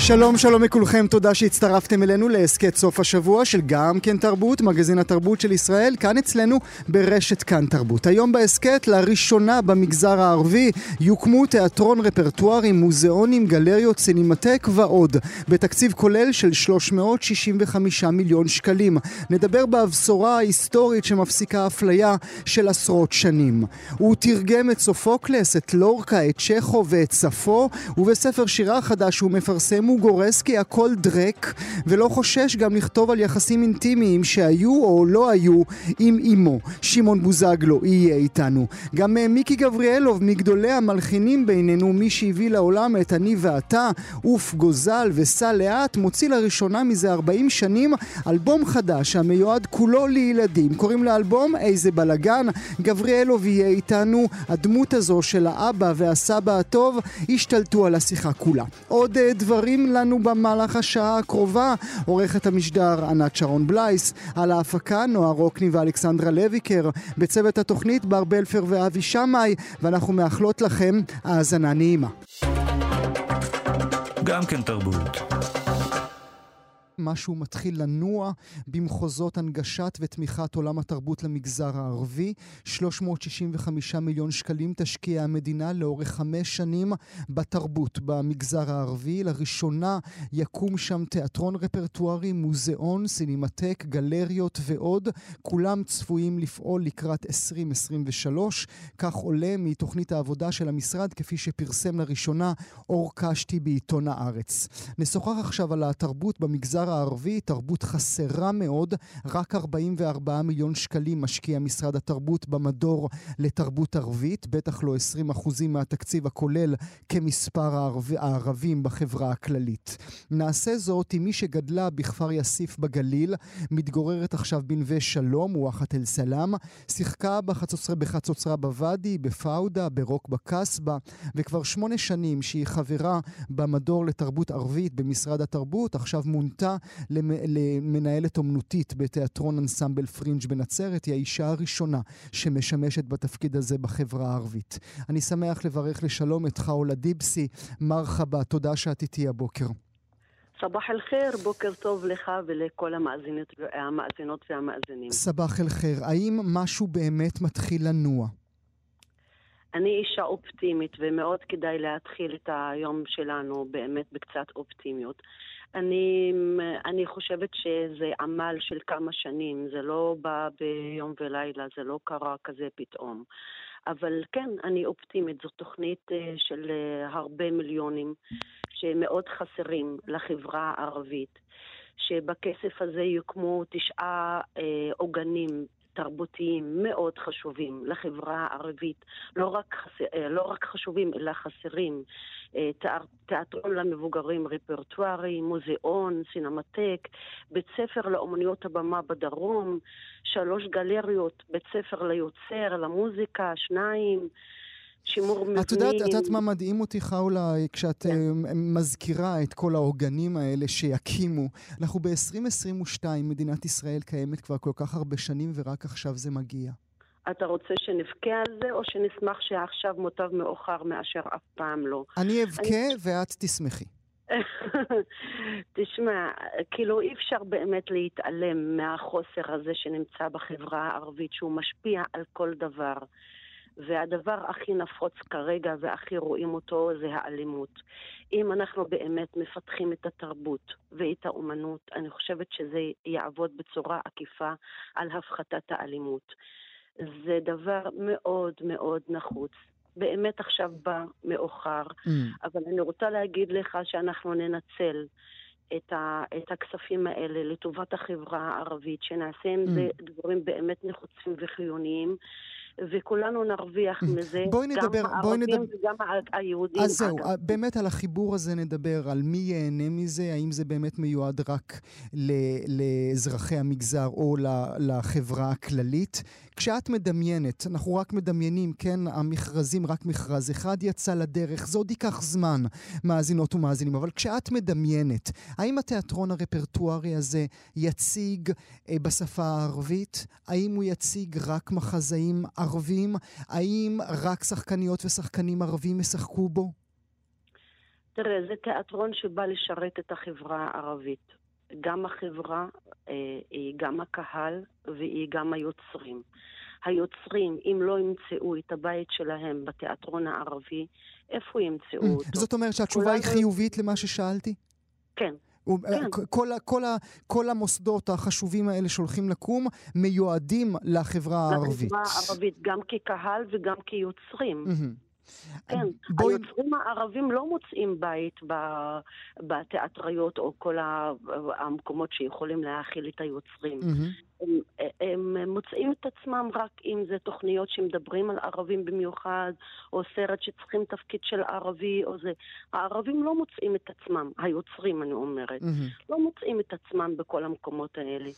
שלום שלום לכולכם, תודה שהצטרפתם אלינו להסכת סוף השבוע של גם כן תרבות, מגזין התרבות של ישראל, כאן אצלנו ברשת כאן תרבות. היום בהסכת, לראשונה במגזר הערבי, יוקמו תיאטרון רפרטוארי, מוזיאונים, גלריות, סינמטק ועוד, בתקציב כולל של 365 מיליון שקלים. נדבר בבשורה ההיסטורית שמפסיקה אפליה של עשרות שנים. הוא תרגם את סופוקלס, את לורקה, את צ'כו ואת ספו, ובספר שירה חדש הוא מפרסם הוא גורס כי הכל דרק, ולא חושש גם לכתוב על יחסים אינטימיים שהיו או לא היו עם אמו. שמעון בוזגלו יהיה איתנו. גם אה, מיקי גבריאלוב, מגדולי המלחינים בינינו, מי שהביא לעולם את אני ואתה, אוף גוזל וסע לאט, מוציא לראשונה מזה 40 שנים אלבום חדש המיועד כולו לילדים. קוראים לאלבום איזה בלאגן. גבריאלוב יהיה איתנו. הדמות הזו של האבא והסבא הטוב השתלטו על השיחה כולה. עוד אה, דברים לנו במהלך השעה הקרובה. עורכת המשדר ענת שרון בלייס, על ההפקה נועה רוקני ואלכסנדרה לויקר, בצוות התוכנית בר בלפר ואבי שמאי, ואנחנו מאחלות לכם האזנה נעימה. גם כן תרבות. משהו מתחיל לנוע במחוזות הנגשת ותמיכת עולם התרבות למגזר הערבי. 365 מיליון שקלים תשקיע המדינה לאורך חמש שנים בתרבות במגזר הערבי. לראשונה יקום שם תיאטרון רפרטוארי, מוזיאון, סינמטק, גלריות ועוד. כולם צפויים לפעול לקראת 2023. כך עולה מתוכנית העבודה של המשרד, כפי שפרסם לראשונה אור קשתי בעיתון הארץ. נשוחח עכשיו על התרבות במגזר הערבי, תרבות חסרה מאוד, רק 44 מיליון שקלים משקיע משרד התרבות במדור לתרבות ערבית, בטח לא 20 אחוזים מהתקציב הכולל כמספר הערב... הערבים בחברה הכללית. נעשה זאת עם מי שגדלה בכפר יאסיף בגליל, מתגוררת עכשיו בנווה שלום, וואחת אל-סלאם, שיחקה בחצוצרה, בחצוצרה בוואדי, בפאודה, ברוק בקסבה, וכבר שמונה שנים שהיא חברה במדור לתרבות ערבית במשרד התרבות, עכשיו מונתה למנהלת אומנותית בתיאטרון אנסמבל פרינג' בנצרת, היא האישה הראשונה שמשמשת בתפקיד הזה בחברה הערבית. אני שמח לברך לשלום את חאולה דיבסי, מרחבה, תודה שאת איתי הבוקר. סבח אל-חיר, בוקר טוב לך ולכל המאזינות, המאזינות והמאזינים. סבח אל-חיר, האם משהו באמת מתחיל לנוע? אני אישה אופטימית ומאוד כדאי להתחיל את היום שלנו באמת בקצת אופטימיות. אני, אני חושבת שזה עמל של כמה שנים, זה לא בא ביום ולילה, זה לא קרה כזה פתאום. אבל כן, אני אופטימית, זו תוכנית אה, של אה, הרבה מיליונים שמאוד חסרים לחברה הערבית. שבכסף הזה יוקמו תשעה אה, עוגנים תרבותיים מאוד חשובים לחברה הערבית, לא רק, אה, לא רק חשובים אלא חסרים. אה, תיאטרון למבוגרים רפרטוארי, מוזיאון, סינמטק, בית ספר לאומניות הבמה בדרום, שלוש גלריות, בית ספר ליוצר, למוזיקה, שניים. שימור מבנים. את יודעת, את יודעת מה מדהים אותי, חאולה, כשאת כן. אה, מזכירה את כל העוגנים האלה שיקימו. אנחנו ב-2022, מדינת ישראל קיימת כבר כל כך הרבה שנים, ורק עכשיו זה מגיע. אתה רוצה שנבכה על זה, או שנשמח שעכשיו מוטב מאוחר מאשר אף פעם לא? אני אבכה אני... ואת תשמחי. תשמע, כאילו אי אפשר באמת להתעלם מהחוסר הזה שנמצא בחברה הערבית, שהוא משפיע על כל דבר. והדבר הכי נפוץ כרגע והכי רואים אותו זה האלימות. אם אנחנו באמת מפתחים את התרבות ואת האומנות, אני חושבת שזה יעבוד בצורה עקיפה על הפחתת האלימות. זה דבר מאוד מאוד נחוץ. באמת עכשיו בא מאוחר, mm. אבל אני רוצה להגיד לך שאנחנו ננצל את, ה, את הכספים האלה לטובת החברה הערבית, שנעשה עם mm. זה דברים באמת נחוצים וחיוניים. וכולנו נרוויח מזה, בואי נדבר, גם הערבים נדבר... וגם היהודים. אז זהו, אגב. באמת על החיבור הזה נדבר, על מי ייהנה מזה, האם זה באמת מיועד רק ל- לאזרחי המגזר או ל- לחברה הכללית. כשאת מדמיינת, אנחנו רק מדמיינים, כן, המכרזים, רק מכרז אחד יצא לדרך, זה עוד ייקח זמן, מאזינות ומאזינים, אבל כשאת מדמיינת, האם התיאטרון הרפרטוארי הזה יציג אה, בשפה הערבית? האם הוא יציג רק מחזאים ערבים? האם רק שחקניות ושחקנים ערבים ישחקו בו? תראה, זה תיאטרון שבא לשרת את החברה הערבית. גם החברה, אה, היא גם הקהל והיא גם היוצרים. היוצרים, אם לא ימצאו את הבית שלהם בתיאטרון הערבי, איפה ימצאו אותו? זאת אומרת שהתשובה היא חיובית למה ששאלתי? כן. הוא- כן. כל, כל, כל המוסדות החשובים האלה שהולכים לקום מיועדים לחברה הערבית. לחברה הערבית, גם כקהל וגם כיוצרים. מהמם. כן, בואי... היוצרים הערבים לא מוצאים בית ב- בתיאטריות או כל המקומות שיכולים להאכיל את היוצרים. מהמם. הם, הם מוצאים את עצמם רק אם זה תוכניות שמדברים על ערבים במיוחד, או סרט שצריכים תפקיד של ערבי, או זה. הערבים לא מוצאים את עצמם, היוצרים אני אומרת, מהמם. לא מוצאים את עצמם בכל המקומות האלה.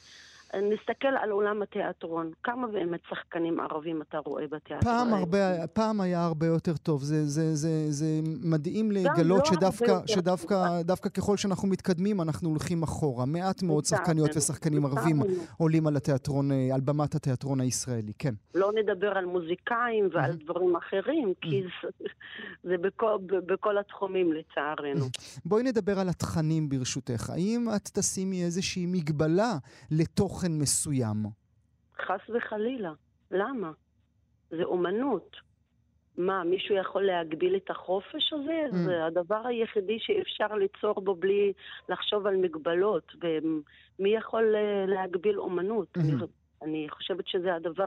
נסתכל על עולם התיאטרון, כמה באמת שחקנים ערבים אתה רואה בתיאטרון? פעם, הרבה, פעם היה הרבה יותר טוב, זה, זה, זה, זה מדהים לא לגלות הרבה שדווקא, שדווקא דווקא ככל שאנחנו מתקדמים אנחנו הולכים אחורה. מעט מאוד שחקניות ושחקנים ערבים. עולים על התיאטרון, אה, על במת התיאטרון הישראלי, כן. לא נדבר על מוזיקאים ועל דברים אחרים, כי זה, זה בכל, בכל התחומים לצערנו. בואי נדבר על התכנים ברשותך. האם את תשימי איזושהי מגבלה לתוכן מסוים? חס וחלילה. למה? זה אומנות. מה, מישהו יכול להגביל את החופש הזה? Mm. זה הדבר היחידי שאפשר ליצור בו בלי לחשוב על מגבלות. ומי יכול אה, להגביל אומנות? Mhm. אני, חושבת שזה הדבר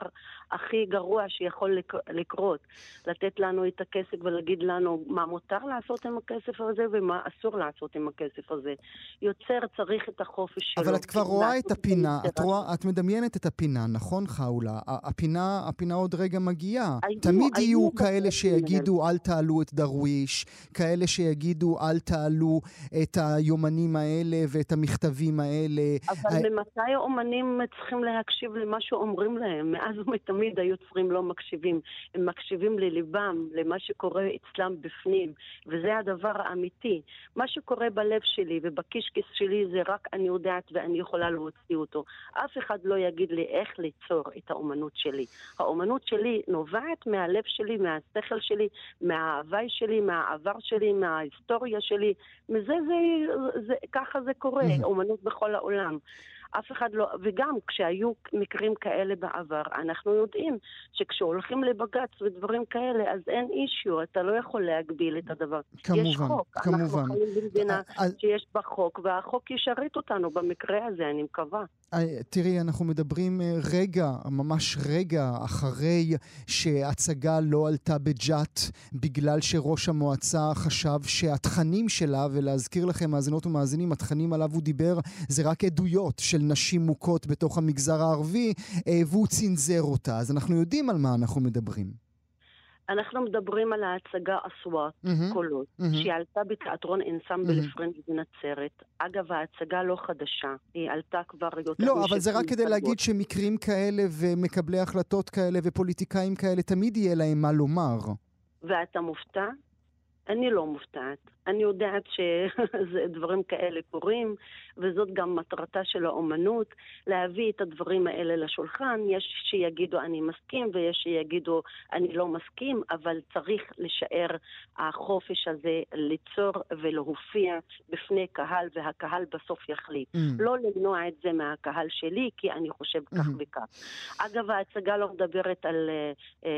הכי גרוע שיכול לק- לקרות. לתת לנו את הכסף ולהגיד לנו מה מותר לעשות עם הכסף הזה ומה אסור לעשות עם הכסף הזה. יוצר צריך את החופש שלו. אבל את כבר רואה את הפינה, את, רואה, את מדמיינת את הפינה, נכון חאולה? הפינה, הפינה עוד רגע מגיעה. היו- תמיד היו יהיו כאלה שיגידו אל תעלו את דרוויש, כאלה שיגידו אל תעלו את היומנים האלה ואת המכתבים האלה. אבל ה- ממתי האומנים צריכים להקשיב למה שאומרים להם? מאז ומתמיד היוצרים לא מקשיבים. הם מקשיבים לליבם, למה שקורה אצלם בפנים, וזה הדבר האמיתי. מה שקורה בלב שלי ובקישקס שלי זה רק אני יודעת ואני יכולה להוציא אותו. אף אחד לא יגיד לי איך ליצור את האומנות שלי. האומנות שלי נובעת מהלב שלי, מהשכל שלי, מההוואי שלי, מהעבר שלי, מההיסטוריה שלי. מזה זה, זה ככה זה קורה, Mhm. אומנות בכל העולם. אף אחד לא, וגם כשהיו מקרים כאלה בעבר, אנחנו יודעים שכשהולכים לבג"ץ ודברים כאלה, אז אין אישיו, אתה לא יכול להגביל את הדבר. יש כמובן, חוק, כמובן. אנחנו חיים במדינה אה, שיש בה חוק, והחוק ישרת אותנו במקרה הזה, אני מקווה. אה, תראי, אנחנו מדברים אה, רגע, ממש רגע אחרי שהצגה לא עלתה בג'אט בגלל שראש המועצה חשב שהתכנים שלה, ולהזכיר לכם, מאזינות ומאזינים, התכנים עליו הוא דיבר, זה רק עדויות של נשים מוכות בתוך המגזר הערבי, אה, והוא צנזר אותה. אז אנחנו יודעים על מה אנחנו מדברים. אנחנו מדברים על ההצגה אסוואט, מהמם, קולות, מהמם. שהיא עלתה בתיאטרון אנסמבל מהמם. פרנד בנצרת. אגב, ההצגה לא חדשה, היא עלתה כבר יותר לא, אבל זה רק כדי. להגיד שמקרים כאלה ומקבלי החלטות כאלה ופוליטיקאים כאלה, תמיד יהיה להם מה לומר. ואתה מופתע? אני לא מופתעת. אני יודעת שדברים כאלה קורים, וזאת גם מטרתה של האומנות, להביא את הדברים האלה לשולחן. יש שיגידו אני מסכים ויש שיגידו אני לא מסכים, אבל צריך לשער החופש הזה ליצור ולהופיע בפני קהל, והקהל בסוף יחליט. Mm. לא למנוע את זה מהקהל שלי, כי אני חושב כך Mhm. וכך. אגב, ההצגה לא מדברת על, אה,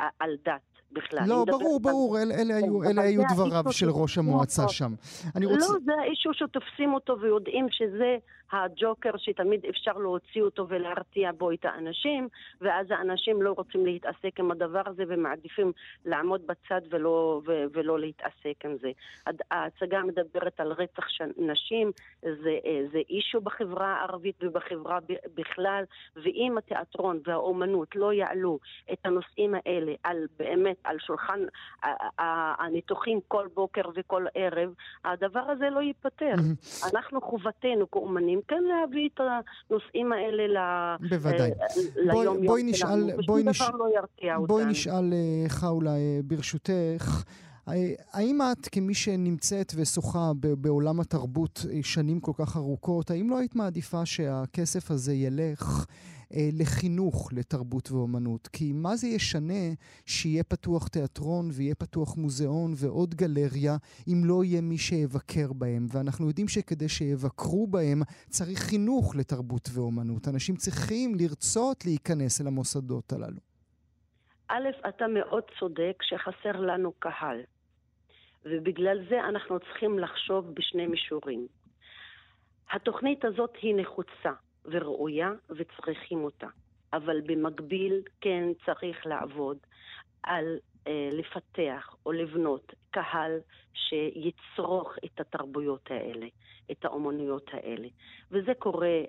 אה, על דת. בכלל. לא, ברור, ברור, אל, אלה היו, כן, אלה היו דבריו של ראש המועצה אותו. שם. אני רוצה... לא, זה האישו שתופסים אותו ויודעים שזה הג'וקר שתמיד אפשר להוציא אותו ולהרתיע בו את האנשים, ואז האנשים לא רוצים להתעסק עם הדבר הזה ומעדיפים לעמוד בצד ולא, ו, ולא להתעסק עם זה. ההצגה מדברת על רצח ש- נשים, זה, אה, זה אישו בחברה הערבית ובחברה בכלל, ואם התיאטרון והאומנות לא יעלו את הנושאים האלה על באמת, על שולחן ה- ה- הניתוחים כל בוקר וכל ערב, הדבר הזה לא ייפתר. אנחנו חובתנו כאומנים כן להביא את הנושאים האלה ל... בוודאי. אה, בואי- ליום-יום בואי שלנו, ושום דבר לא ירתיע אותנו. בואי נשאל, אה, חאולה, אה, ברשותך, אה, האם את, כמי שנמצאת ושוחה בעולם התרבות אה, שנים כל כך ארוכות, האם לא היית מעדיפה שהכסף הזה ילך אה, לחינוך לתרבות ואומנות? כי מה זה ישנה שיהיה פתוח תיאטרון ויהיה פתוח מוזיאון ועוד גלריה, אם לא יהיה מי שיבקר בהם? ואנחנו יודעים שכדי שיבקרו בהם צריך חינוך לתרבות ואומנות. אנשים צריכים לרצות להיכנס אל המוסדות הללו. א', אתה מאוד צודק שחסר לנו קהל, ובגלל זה אנחנו צריכים לחשוב בשני מישורים. התוכנית הזאת היא נחוצה וראויה וצריכים אותה, אבל במקביל כן צריך לעבוד על אה, לפתח או לבנות קהל שיצרוך את התרבויות האלה, את האומנויות האלה. וזה קורה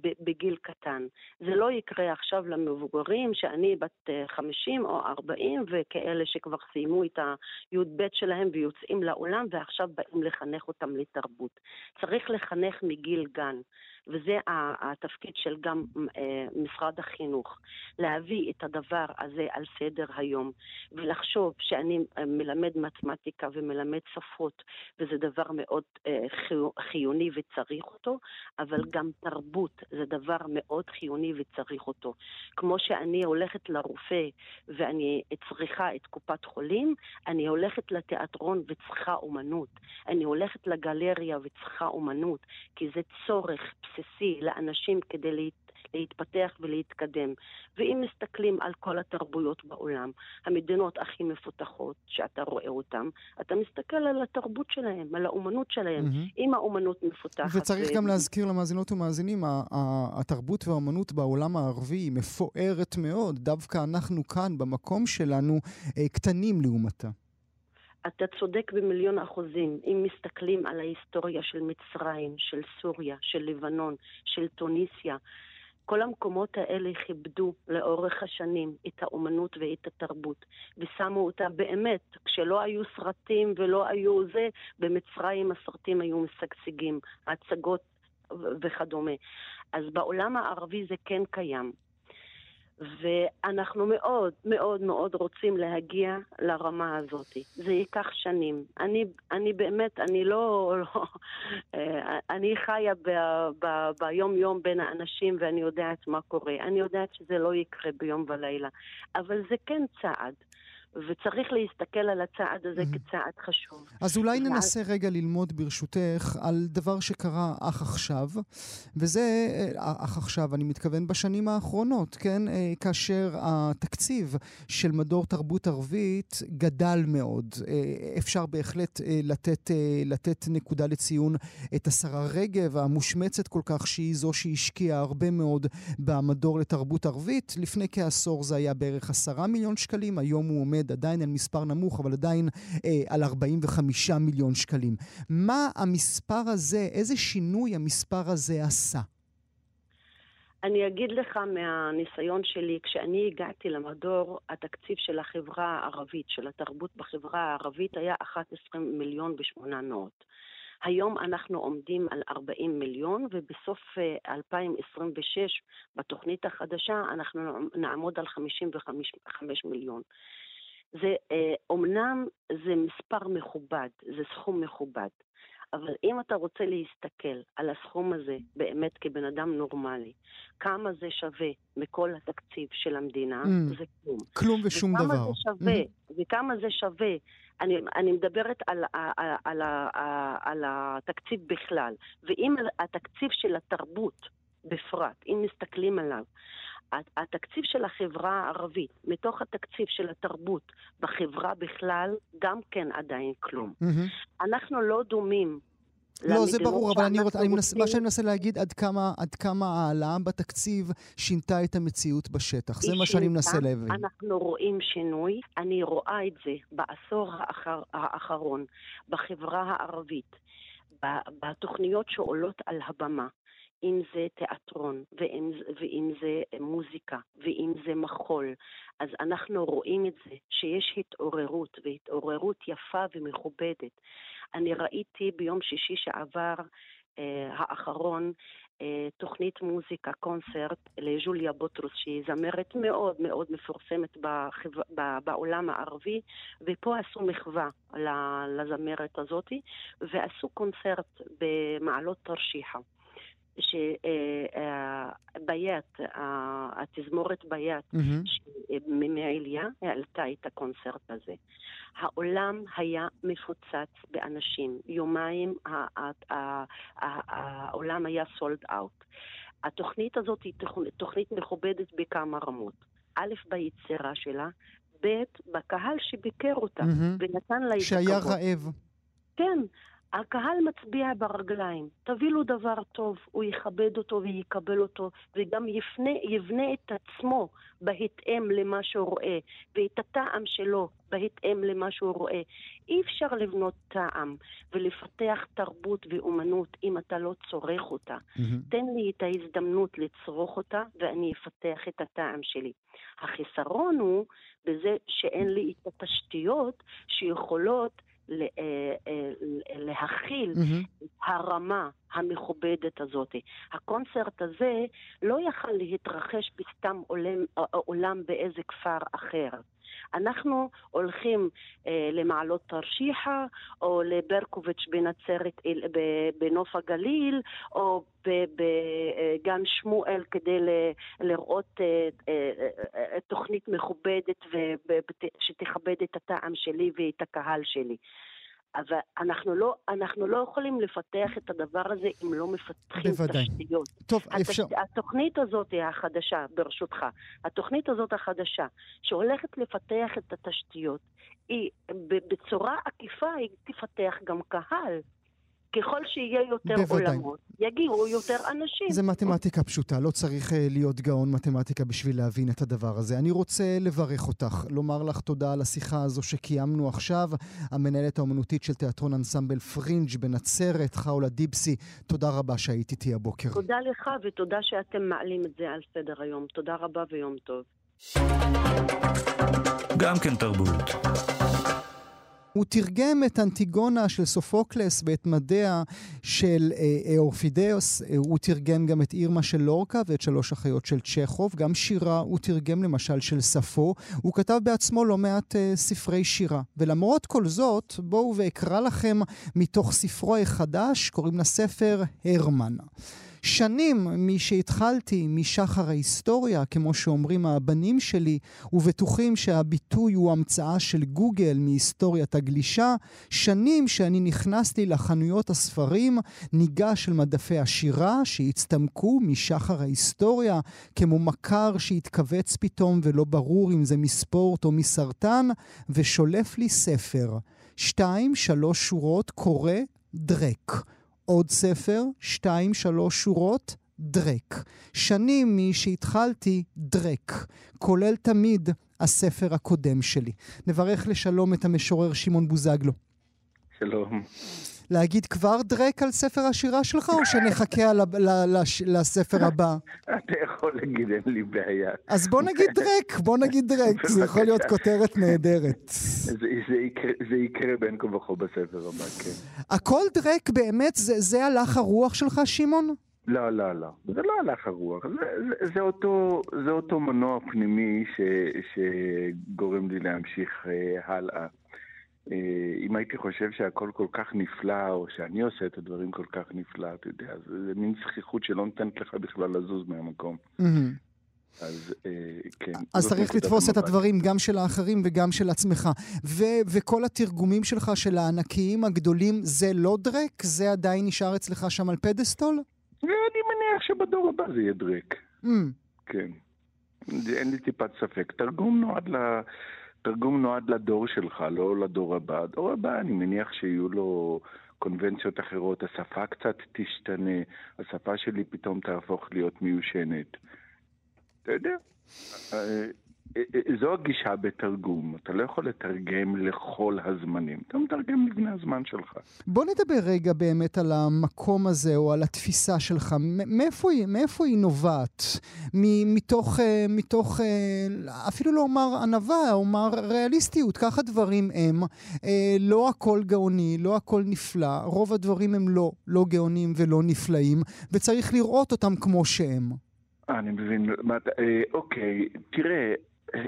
ב- בגיל קטן. זה לא יקרה עכשיו למבוגרים, שאני בת אה, 50 או 40, וכאלה שכבר סיימו את הי"ב שלהם ויוצאים לעולם, ועכשיו באים לחנך אותם לתרבות. צריך לחנך מגיל גן, וזה התפקיד של גם אה, משרד החינוך, להביא את הדבר הזה על סדר היום, ולחשוב שאני אה, מלמד מתמטיקה ומלמד שפות, וזה דבר מאוד אה, חי- חיוני וצריך אותו, אבל גם תרבות זה דבר מאוד חיוני וצריך אותו. כמו שאני הולכת לרופא ואני צריכה את קופת חולים, אני הולכת לתיאטרון וצריכה אומנות. אני הולכת לגלריה וצריכה אומנות, כי זה צורך בסיסי לאנשים כדי להת... להתפתח ולהתקדם. ואם מסתכלים על כל התרבויות בעולם, המדינות הכי מפותחות שאתה רואה אותן, אתה מסתכל על התרבות שלהם, על האומנות שלהם. מהמם. אם האומנות מפותחת... וצריך ו- גם להזכיר למאזינות ומאזינים, התרבות והאומנות בעולם הערבי היא מפוארת מאוד. דווקא אנחנו כאן, במקום שלנו, אה, קטנים לעומתה. אתה צודק במיליון אחוזים. אם מסתכלים על ההיסטוריה של מצרים, של סוריה, של לבנון, של טוניסיה, כל המקומות האלה כיבדו לאורך השנים את האומנות ואת התרבות, ושמו אותה באמת, כשלא היו סרטים ולא היו זה, במצרים הסרטים היו משגשגים, הצגות וכדומה. אז בעולם הערבי זה כן קיים. ואנחנו מאוד מאוד מאוד רוצים להגיע לרמה הזאת. זה ייקח שנים. אני, אני באמת, אני לא... לא אה, אני חיה ב, ב, ביום-יום בין האנשים ואני יודעת מה קורה. אני יודעת שזה לא יקרה ביום ולילה. אבל זה כן צעד. וצריך להסתכל על הצעד הזה כצעד חשוב. אז אולי ואז- ננסה רגע ללמוד ברשותך על דבר שקרה אך עכשיו, וזה, אה, אך עכשיו, אני מתכוון בשנים האחרונות, כן? אה, כאשר התקציב של מדור תרבות ערבית גדל מאוד. אה, אפשר בהחלט לתת, לתת נקודה לציון את השרה רגב, המושמצת כל כך, שהיא זו שהשקיעה הרבה מאוד במדור לתרבות ערבית. לפני כעשור זה היה בערך עשרה מיליון שקלים, היום הוא עומד עדיין על מספר נמוך, אבל עדיין אה, על 45 מיליון שקלים. מה המספר הזה, איזה שינוי המספר הזה עשה? אני אגיד לך מהניסיון שלי, כשאני הגעתי למדור, התקציב של החברה הערבית, של התרבות בחברה הערבית, היה 11 מיליון ושמונה מאות. היום אנחנו עומדים על 40 מיליון, ובסוף אה, 2026, בתוכנית החדשה, אנחנו נעמוד על 55 מיליון. זה, אה, אומנם זה מספר מכובד, זה סכום מכובד, אבל אם אתה רוצה להסתכל על הסכום הזה באמת כבן אדם נורמלי, כמה זה שווה מכל התקציב של המדינה, Mm. זה כלום. כלום ושום וכמה דבר. זה שווה, וכמה זה שווה. אני, אני מדברת על, על, על, על, על התקציב בכלל, ואם התקציב של התרבות בפרט, אם מסתכלים עליו, התקציב של החברה הערבית, מתוך התקציב של התרבות בחברה בכלל, גם כן עדיין כלום. Mm-hmm. אנחנו לא דומים לא, זה ברור, אבל אני רוצה, אני מנס, מה שאני מנסה להגיד, עד כמה, עד כמה העלאה בתקציב שינתה את המציאות בשטח. זה מה שאני מנסה להבין. אנחנו רואים שינוי. אני רואה את זה בעשור האחר, האחרון בחברה הערבית, בתוכניות שעולות על הבמה. אם זה תיאטרון, ואם, ואם זה מוזיקה, ואם זה מחול, אז אנחנו רואים את זה, שיש התעוררות, והתעוררות יפה ומכובדת. אני ראיתי ביום שישי שעבר, אה, האחרון, אה, תוכנית מוזיקה, קונצרט לג'וליה בוטרוס, שהיא זמרת מאוד מאוד מפורסמת בחב... בעולם הערבי, ופה עשו מחווה לזמרת הזאת, ועשו קונצרט במעלות תרשיחא. שביאט, התזמורת ביאט ממעיליה העלתה את הקונצרט הזה. העולם היה מפוצץ באנשים. יומיים העולם היה סולד אאוט. התוכנית הזאת היא תוכנית מכובדת בכמה רמות. א', ביצירה שלה, ב', בקהל שביקר אותה ונתן לה את הכבוד. שהיה רעב. כן, הקהל מצביע ברגליים, תביא לו דבר טוב, הוא יכבד אותו ויקבל אותו, וגם יפנה, יבנה את עצמו בהתאם למה שהוא רואה, ואת הטעם שלו בהתאם למה שהוא רואה. אי אפשר לבנות טעם ולפתח תרבות ואומנות אם אתה לא צורך אותה. Mm-hmm. תן לי את ההזדמנות לצרוך אותה, ואני אפתח את הטעם שלי. החיסרון הוא בזה שאין לי את התשתיות שיכולות להכיל mm-hmm. את הרמה המכובדת הזאת. הקונצרט הזה לא יכל להתרחש בסתם עולם, עולם באיזה כפר אחר. אנחנו הולכים אה, למעלות תרשיחא, או לברקוביץ' בנצרת, בנוף הגליל, או בגן שמואל כדי ל, לראות אה, אה, אה, תוכנית מכובדת שתכבד את הטעם שלי ואת הקהל שלי. אבל אנחנו לא, אנחנו לא יכולים לפתח את הדבר הזה אם לא מפתחים בוודאי. תשתיות. טוב, התש... אפשר... התוכנית הזאת החדשה, ברשותך, התוכנית הזאת החדשה, שהולכת לפתח את התשתיות, היא בצורה עקיפה היא תפתח גם קהל. ככל שיהיה יותר בוודאי. עולמות, יגיעו יותר אנשים. זה מתמטיקה פשוטה, לא צריך uh, להיות גאון מתמטיקה בשביל להבין את הדבר הזה. אני רוצה לברך אותך, לומר לך תודה על השיחה הזו שקיימנו עכשיו. המנהלת האומנותית של תיאטרון אנסמבל פרינג' בנצרת, ח'אולה דיבסי, תודה רבה שהיית איתי הבוקר. תודה לך ותודה שאתם מעלים את זה על סדר היום. תודה רבה ויום טוב. גם כן תרבות. הוא תרגם את אנטיגונה של סופוקלס ואת מדיאה של אה, אה, אורפידאוס, אה, הוא תרגם גם את אירמה של לורקה ואת שלוש אחיות של צ'כוב, גם שירה הוא תרגם למשל של ספו, הוא כתב בעצמו לא מעט ספרי שירה. ולמרות כל זאת, בואו ואקרא לכם מתוך ספרו החדש, קוראים לספר הרמן. שנים משהתחלתי משחר ההיסטוריה, כמו שאומרים הבנים שלי, ובטוחים שהביטוי הוא המצאה של גוגל מהיסטוריית הגלישה, שנים שאני נכנסתי לחנויות הספרים, ניגש אל מדפי השירה שהצטמקו משחר ההיסטוריה, כמו מכר שהתכווץ פתאום ולא ברור אם זה מספורט או מסרטן, ושולף לי ספר. שתיים, שלוש שורות, קורא דרק. עוד ספר, שתיים, שלוש שורות, דרק. שנים משהתחלתי, דרק. כולל תמיד הספר הקודם שלי. נברך לשלום את המשורר שמעון בוזגלו. שלום. להגיד כבר דרק על ספר השירה שלך, או שנחכה על, ל, ל, לספר הבא? אתה יכול להגיד, אין לי בעיה. אז בוא נגיד דרק, בוא נגיד דרק, זה יכול להיות כותרת נהדרת. זה, זה, יקרה, זה יקרה בין כה וכה בספר הבא, כן. הכל דרק באמת, זה, זה הלך הרוח שלך, שמעון? לא, לא, לא. זה לא הלך הרוח. זה, זה, זה, אותו, זה אותו מנוע פנימי ש, שגורם לי להמשיך אה, הלאה. אה, אם הייתי חושב שהכל כל כך נפלא, או שאני עושה את הדברים כל כך נפלא, אתה יודע, זה מין זכיחות שלא נותנת לך בכלל לזוז מהמקום. אז אה, כן. אז צריך לתפוס את הדברים גם של האחרים וגם של עצמך. ו- וכל התרגומים שלך של הענקיים הגדולים, זה לא דרק? זה עדיין נשאר אצלך שם על פדסטול? אני מניח שבדור הבא זה יהיה דרק. Mm. כן. אין לי טיפת ספק. תרגום נועד ל... תרגום נועד לדור שלך, לא לדור הבא. הדור הבא, אני מניח שיהיו לו קונבנציות אחרות, השפה קצת תשתנה, השפה שלי פתאום תהפוך להיות מיושנת. אתה יודע, אה, זו הגישה בתרגום. אתה לא יכול לתרגם לכל הזמנים. אתה מתרגם לבני הזמן שלך. בוא נדבר רגע באמת על המקום הזה, או על התפיסה שלך. מאיפה היא, מאיפה היא נובעת? מתוך, מתוך, אפילו לא אומר ענווה, אומר ריאליסטיות. ככה דברים הם. לא הכל גאוני, לא הכל נפלא. רוב הדברים הם לא, לא גאונים ולא נפלאים, וצריך לראות אותם כמו שהם. אני מבין. אוקיי, תראה,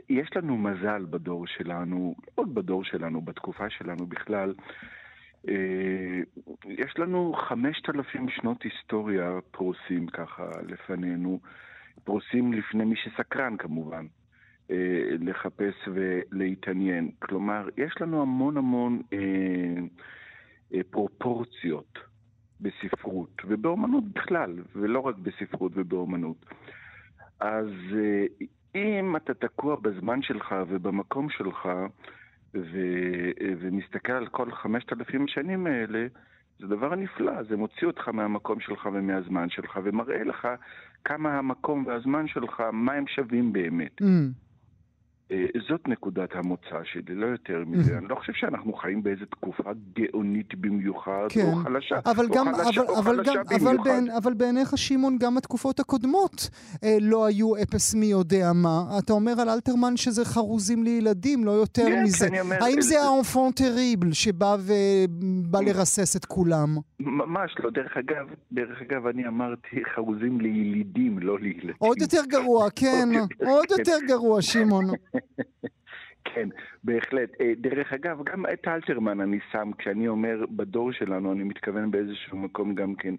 יש לנו מזל בדור שלנו, עוד בדור שלנו, בתקופה שלנו בכלל. אה, יש לנו חמשת אלפים שנות היסטוריה פרוסים ככה לפנינו, פרוסים לפני מי שסקרן כמובן, אה, לחפש ולהתעניין. כלומר, יש לנו המון המון אה, פרופורציות בספרות ובאומנות בכלל, ולא רק בספרות ובאומנות. אז אם אתה תקוע בזמן שלך ובמקום שלך, ו... ומסתכל על כל חמשת אלפים השנים האלה, זה דבר נפלא, זה מוציא אותך מהמקום שלך ומהזמן שלך, ומראה לך כמה המקום והזמן שלך, מה הם שווים באמת. Mm. אה, זאת נקודת המוצא שלי, לא יותר מזה. אני לא חושב שאנחנו חיים באיזו תקופה גאונית במיוחד, כן. או חלשה, אבל או גם, חלשה, אבל, או אבל חלשה גם, במיוחד. אבל, בעין, אבל בעיניך, שמעון, גם התקופות הקודמות אה, לא היו אפס מי יודע מה. אתה אומר על אלתרמן שזה חרוזים לילדים, לא יותר כן, מזה. אני אומר, האם. זה האנפון טריבל שבא ובא לרסס את כולם? ממש לא. דרך אגב, דרך אגב, אני אמרתי חרוזים לילידים, לא לילדים. עוד יותר גרוע, כן. עוד יותר גרוע, שמעון. כן, בהחלט. אה, דרך אגב, גם את אלתרמן אני שם, כשאני אומר בדור שלנו, אני מתכוון באיזשהו מקום גם כן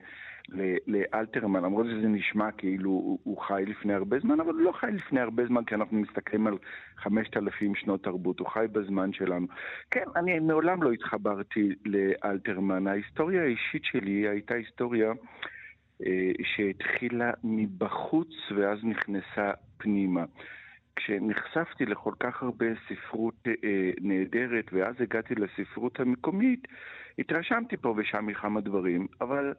לאלתרמן, למרות שזה נשמע כאילו הוא, חי לפני הרבה זמן, אבל הוא לא חי לפני הרבה זמן, כי אנחנו מסתכלים על חמשת אלפים שנות תרבות, הוא חי בזמן שלנו. כן, אני מעולם לא התחברתי לאלתרמן. ההיסטוריה האישית שלי הייתה היסטוריה אה, שהתחילה מבחוץ ואז נכנסה פנימה. כשנחשפתי לכל כך הרבה ספרות אה, נהדרת, ואז הגעתי לספרות המקומית, התרשמתי פה ושם מכמה דברים, אבל,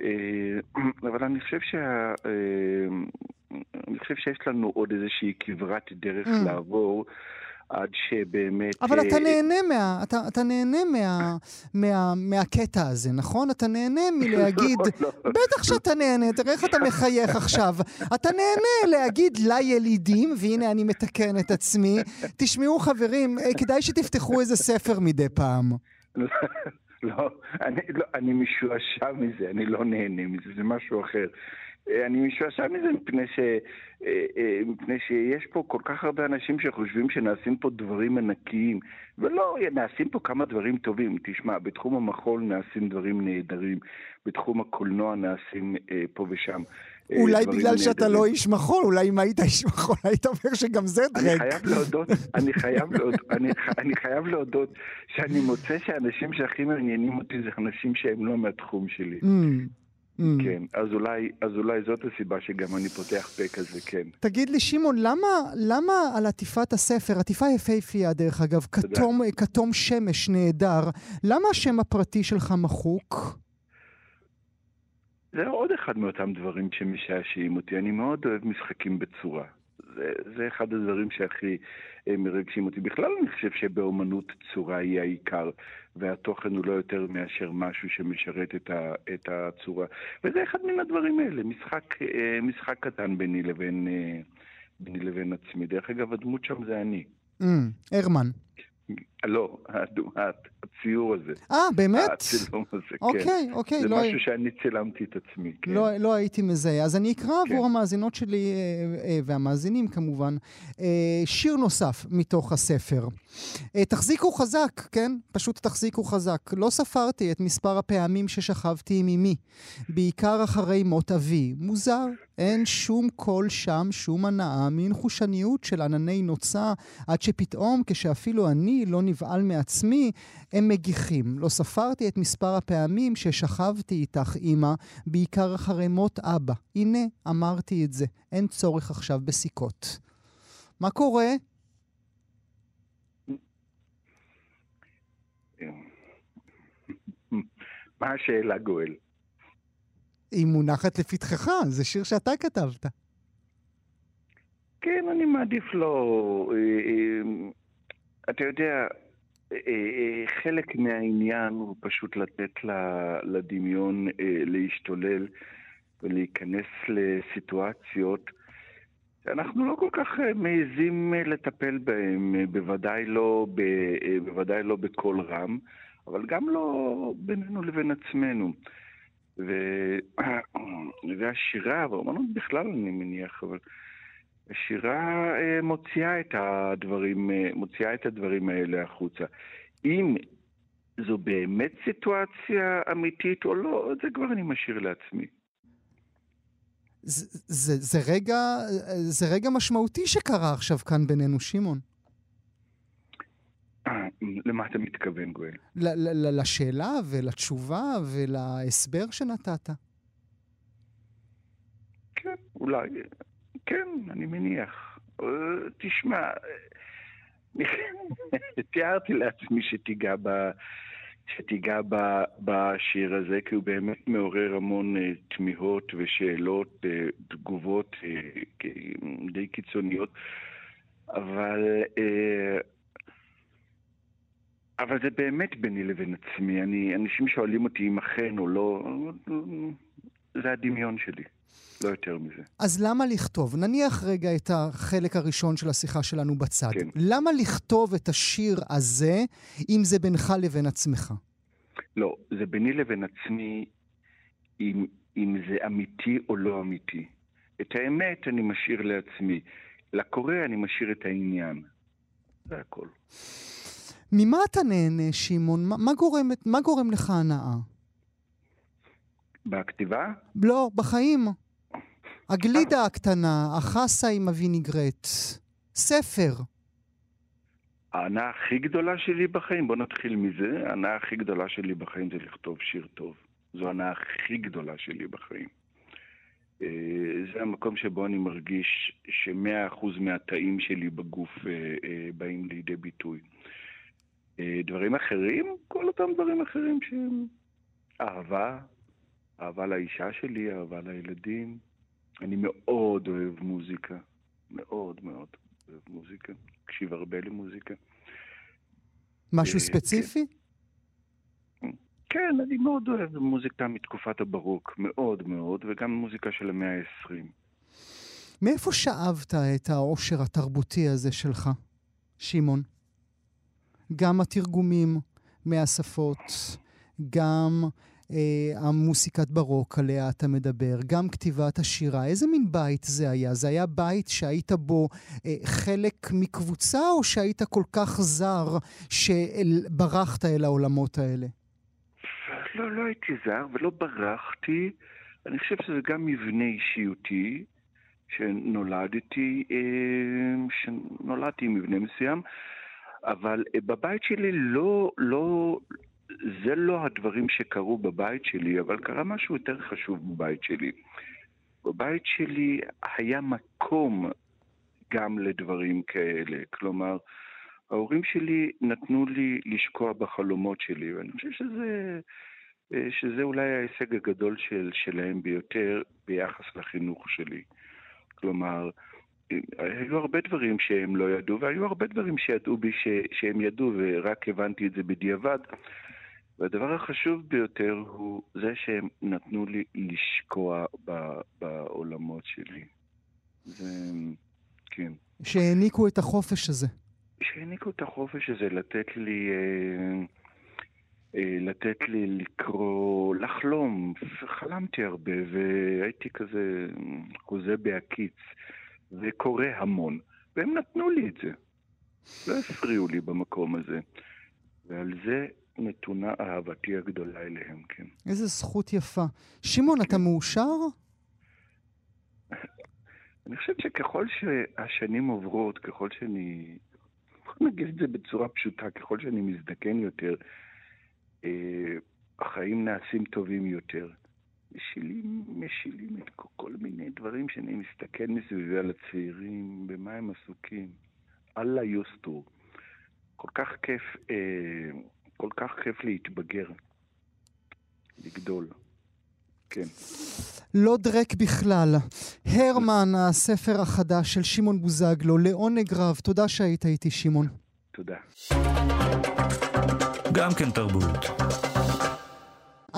אה, אבל אני חושב שה... אה, אני חושב שיש לנו עוד איזושהי כברת דרך mm. לעבור. עד שבאמת... אבל אתה נהנה, מה, אתה, אתה נהנה מה, מה, מהקטע הזה, נכון? אתה נהנה מלהגיד... לא, לא. בטח שאתה נהנה, תראה איך אתה מחייך עכשיו. אתה נהנה להגיד לילידים, והנה אני מתקן את עצמי, תשמעו חברים, כדאי שתפתחו איזה ספר מדי פעם. לא, אני, לא, אני משועשע מזה, אני לא נהנה מזה, זה משהו אחר. אני משועשע מזה מפני, ש, אה, אה, מפני שיש פה כל כך הרבה אנשים שחושבים שנעשים פה דברים ענקיים, ולא, נעשים פה כמה דברים טובים. תשמע, בתחום המחול נעשים דברים נהדרים, בתחום הקולנוע נעשים אה, פה ושם. אולי בגלל נהדרים. שאתה לא איש מחול, אולי אם היית איש מחול היית אומר שגם זה דרק. אני חייב להודות, אני חייב להודות, אני, אני חייב להודות שאני מוצא שהאנשים שהכי מעניינים אותי זה אנשים שהם לא מהתחום שלי. Mm. Mm. כן, אז אולי, אז אולי זאת הסיבה שגם אני פותח פה כזה, כן. תגיד לי, שמעון, למה, למה על עטיפת הספר, עטיפה יפהפייה דרך אגב, כתום, כתום שמש נהדר, למה השם הפרטי שלך מחוק? זה עוד אחד מאותם דברים שמשעשעים אותי. אני מאוד אוהב משחקים בצורה. זה, זה אחד הדברים שהכי אה, מרגשים אותי. בכלל אני חושב שבאומנות צורה היא העיקר, והתוכן הוא לא יותר מאשר משהו שמשרת את, ה, את הצורה. וזה אחד מן הדברים האלה, משחק, אה, משחק קטן ביני לבין, אה, ביני לבין עצמי. דרך אגב, הדמות שם זה אני. Mm, הרמן. לא, הציור הזה. אה, באמת? הצילום הזה, כן. אוקיי, אוקיי. זה לא... משהו שאני צילמתי את עצמי, כן. לא, לא הייתי מזהה. אז אני אקרא כן. עבור המאזינות שלי, אה, אה, והמאזינים כמובן, אה, שיר נוסף מתוך הספר. תחזיקו חזק, כן? פשוט תחזיקו חזק. לא ספרתי את מספר הפעמים ששכבתי עם אמי, בעיקר אחרי מות אבי. מוזר, אין שום קול שם, שום הנאה, מין חושניות של ענני נוצה, עד שפתאום, כשאפילו אני לא נבהל מעצמי, הם מגיחים. לא ספרתי את מספר הפעמים ששכבתי איתך, אמא, בעיקר אחרי מות אבא. הנה, אמרתי את זה, אין צורך עכשיו בסיכות. מה קורה? מה השאלה, גואל? היא מונחת לפתחך, זה שיר שאתה כתבת. כן, אני מעדיף לא... אה, אה, אתה יודע, אה, חלק מהעניין הוא פשוט לתת לדמיון להשתולל ולהיכנס לסיטואציות שאנחנו לא כל כך מעזים לטפל בהן, בוודאי לא, בוודאי לא בקול רם, אבל גם לא בינינו לבין עצמנו. והשירה, והאומנות בכלל אני מניח, אבל השירה אה, מוציאה את הדברים, אה, מוציאה את הדברים האלה החוצה. אם זו באמת סיטואציה אמיתית או לא, זה כבר אני משאיר לעצמי. זה, זה, זה, רגע, זה רגע משמעותי שקרה עכשיו כאן בינינו, שמעון. למה אתה מתכוון, גואל? לשאלה ולתשובה ולהסבר שנתת. כן, אולי. כן, אני מניח. אה, תשמע, תיארתי לעצמי שתיגע ב... שתיגע ב, בשיר הזה, כי הוא באמת מעורר המון uh, תמיהות ושאלות, uh, תגובות uh, די קיצוניות, אבל uh, אבל זה באמת ביני לבין עצמי. אני, אנשים שואלים אותי אם אכן או לא, זה הדמיון שלי, לא יותר מזה. אז למה לכתוב? נניח רגע את החלק הראשון של השיחה שלנו בצד. כן. למה לכתוב את השיר הזה, אם זה בינך לבין עצמך? לא, זה ביני לבין עצמי, אם, אם זה אמיתי או לא אמיתי. את האמת אני משאיר לעצמי. לקורא אני משאיר את העניין. זה הכל. ממה אתה נהנה, שמעון? מה, מה, גורם, מה גורם לך הנאה? בכתיבה? לא, בחיים. הגלידה הקטנה, החסה עם הווינגרט. ספר. ההנאה הכי גדולה שלי בחיים, בוא נתחיל מזה, ההנאה הכי גדולה שלי בחיים זה לכתוב שיר טוב. זו ההנאה הכי גדולה שלי בחיים. אה, זה המקום שבו אני מרגיש שמאה אחוז מהתאים שלי בגוף אה, אה, באים לידי ביטוי. אה, דברים אחרים, כל אותם דברים אחרים שהם אהבה, אהבה לאישה שלי, אהבה לילדים. אני מאוד אוהב מוזיקה, מאוד מאוד אוהב מוזיקה, מקשיב הרבה למוזיקה. משהו אה, ספציפי? כן. כן, אני מאוד אוהב מוזיקה מתקופת הברוק, מאוד מאוד, וגם מוזיקה של המאה ה-20. מאיפה שאבת את העושר התרבותי הזה שלך, שמעון? גם התרגומים מהשפות, גם אה, המוסיקת ברוק עליה אתה מדבר, גם כתיבת השירה. איזה מין בית זה היה? זה היה בית שהיית בו אה, חלק מקבוצה, או שהיית כל כך זר שברחת אל העולמות האלה? לא, לא הייתי זר ולא ברחתי. אני חושב שזה גם מבנה אישיותי. שנולדתי, אה, שנולדתי עם מבנה מסוים, אבל אה, בבית שלי לא, לא, זה לא הדברים שקרו בבית שלי, אבל קרה משהו יותר חשוב בבית שלי. בבית שלי היה מקום גם לדברים כאלה. כלומר, ההורים שלי נתנו לי לשקוע בחלומות שלי, ואני חושב שזה, אה, שזה אולי ההישג הגדול של, שלהם ביותר ביחס לחינוך שלי. כלומר, היו הרבה דברים שהם לא ידעו, והיו הרבה דברים שידעו בי ש, שהם ידעו, ורק הבנתי את זה בדיעבד. והדבר החשוב ביותר הוא זה שהם נתנו לי לשקוע ב, בעולמות שלי. זה, כן. שהעניקו את החופש הזה. שהעניקו את החופש הזה, לתת לי... אה, אה, לתת לי לקרוא, לחלום. חלמתי הרבה והייתי כזה חוזה בהקיץ. וקורא המון, והם נתנו לי את זה. לא הפריעו לי במקום הזה. ועל זה נתונה אהבתי הגדולה אליהם, כן. איזה זכות יפה. שמעון, אתה מאושר? אני חושב שככל שהשנים עוברות, ככל שאני... נגיד את זה בצורה פשוטה, ככל שאני מזדקן יותר, אה, החיים נעשים טובים יותר. משילים, משילים את כל, כל מיני דברים שאני מסתכל מסביבי על הצעירים, במה הם עסוקים. אללה יוסטו. כל כך כיף, אה, כל כך כיף להתבגר, לגדול. כן. לא דרק בכלל. הרמן, הספר החדש של שמעון בוזגלו, לעונג רב. תודה שהיית איתי, שמעון. תודה. גם כן תרבות.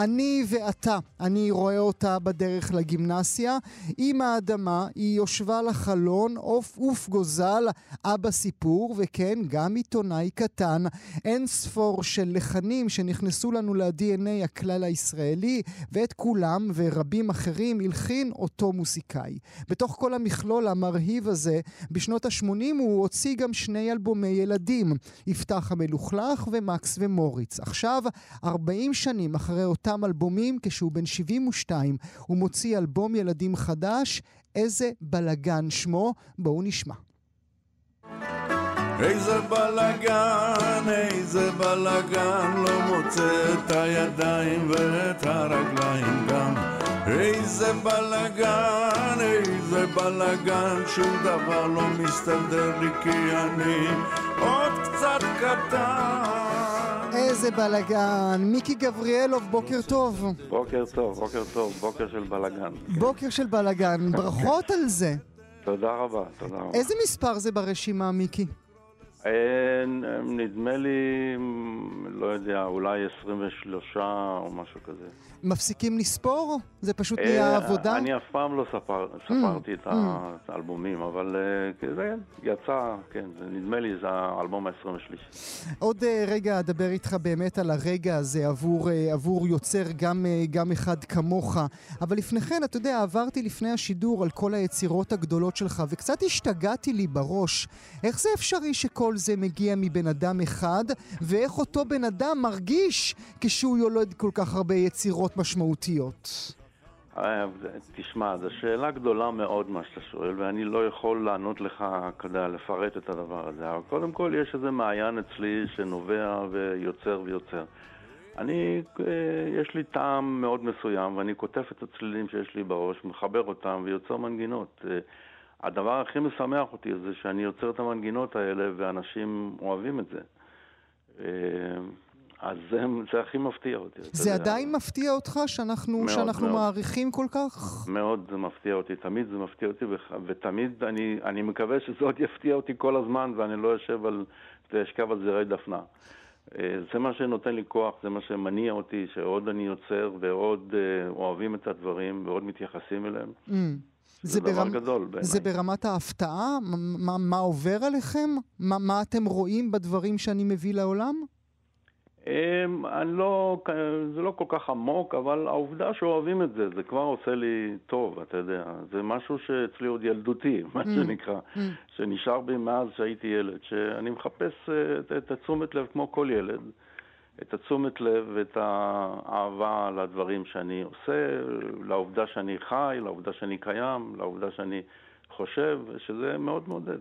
אני ואתה, אני רואה אותה בדרך לגימנסיה. עם האדמה, היא יושבה לחלון, עוף עוף גוזל, אבא סיפור, וכן, גם עיתונאי קטן. אין ספור של לחנים שנכנסו לנו ל-DNA הכלל הישראלי, ואת כולם ורבים אחרים הלחין אותו מוסיקאי. בתוך כל המכלול המרהיב הזה, בשנות ה-80 הוא הוציא גם שני אלבומי ילדים, יפתח המלוכלך ומקס ומוריץ. עכשיו, 40 שנים אחרי אותם אלבומים, כשהוא בן 72, הוא מוציא אלבום ילדים חדש, איזה בלגן שמו, בואו נשמע. איזה בלאגן, איזה בלאגן, לא מוצא את הידיים ואת הרגליים גם. איזה בלאגן, איזה בלאגן, שום דבר לא מסתדר לי כי אני עוד קצת קטן. איזה בלגן. מיקי גבריאלוב, בוקר טוב. בוקר טוב, בוקר טוב, בוקר של בלאגן. בוקר של בלגן. ברכות על זה. תודה רבה, תודה רבה. איזה מספר זה ברשימה, מיקי? אין, נדמה לי, לא יודע, אולי 23 או משהו כזה. מפסיקים לספור? זה פשוט אה, נהיה עבודה? אני אף פעם לא ספר, ספרתי את את האלבומים, אבל אה, כן, זה יצא, כן, נדמה לי זה האלבום ה-23. עוד אה, רגע אדבר איתך באמת על הרגע הזה עבור, עבור יוצר גם, גם אחד כמוך. אבל לפני כן, אתה יודע, עברתי לפני השידור על כל היצירות הגדולות שלך, וקצת השתגעתי לי בראש. איך זה אפשרי שכל זה מגיע מבן אדם אחד, ואיך אותו בן אדם מרגיש כשהוא יולד כל כך הרבה יצירות משמעותיות? אה, תשמע, זו שאלה גדולה מאוד מה שאתה שואל, ואני לא יכול לענות לך, כדי לפרט את הדבר הזה. אבל קודם כל יש איזה מעיין אצלי שנובע ויוצר ויוצר. אני, אה, יש לי טעם מאוד מסוים, ואני כותב את הצלילים שיש לי בראש, מחבר אותם ויוצר מנגינות. הדבר הכי משמח אותי זה שאני יוצר את המנגינות האלה ואנשים אוהבים את זה. אה, אז זה, זה הכי מפתיע אותי. זה. עדיין מפתיע אותך שאנחנו, מאוד, שאנחנו מאוד. מעריכים כל כך? מאוד זה מפתיע אותי, תמיד זה מפתיע אותי, וח- ותמיד אני, אני מקווה שזה עוד יפתיע אותי כל הזמן, ואני לא יושב על, ואשכב על זרי דפנה. אה, זה מה שנותן לי כוח, זה מה שמניע אותי, שעוד אני יוצר, ועוד אה, אוהבים את הדברים, ועוד מתייחסים אליהם. Mm. זה דבר גדול בעיניי. זה ברמת ההפתעה? מה, מה, מה עובר עליכם? מה, מה אתם רואים בדברים שאני מביא לעולם? אמ, אני לא, זה לא כל כך עמוק, אבל העובדה שאוהבים את זה, זה כבר עושה לי טוב, אתה יודע. זה משהו שאצלי עוד ילדותי, מה שנקרא, שנשאר בי מאז שהייתי ילד, שאני מחפש אה, את, את התשומת לב כמו כל ילד, את התשומת לב ואת האהבה לדברים שאני עושה, לעובדה שאני חי, לעובדה שאני קיים, לעובדה שאני חושב, שזה מאוד מעודד.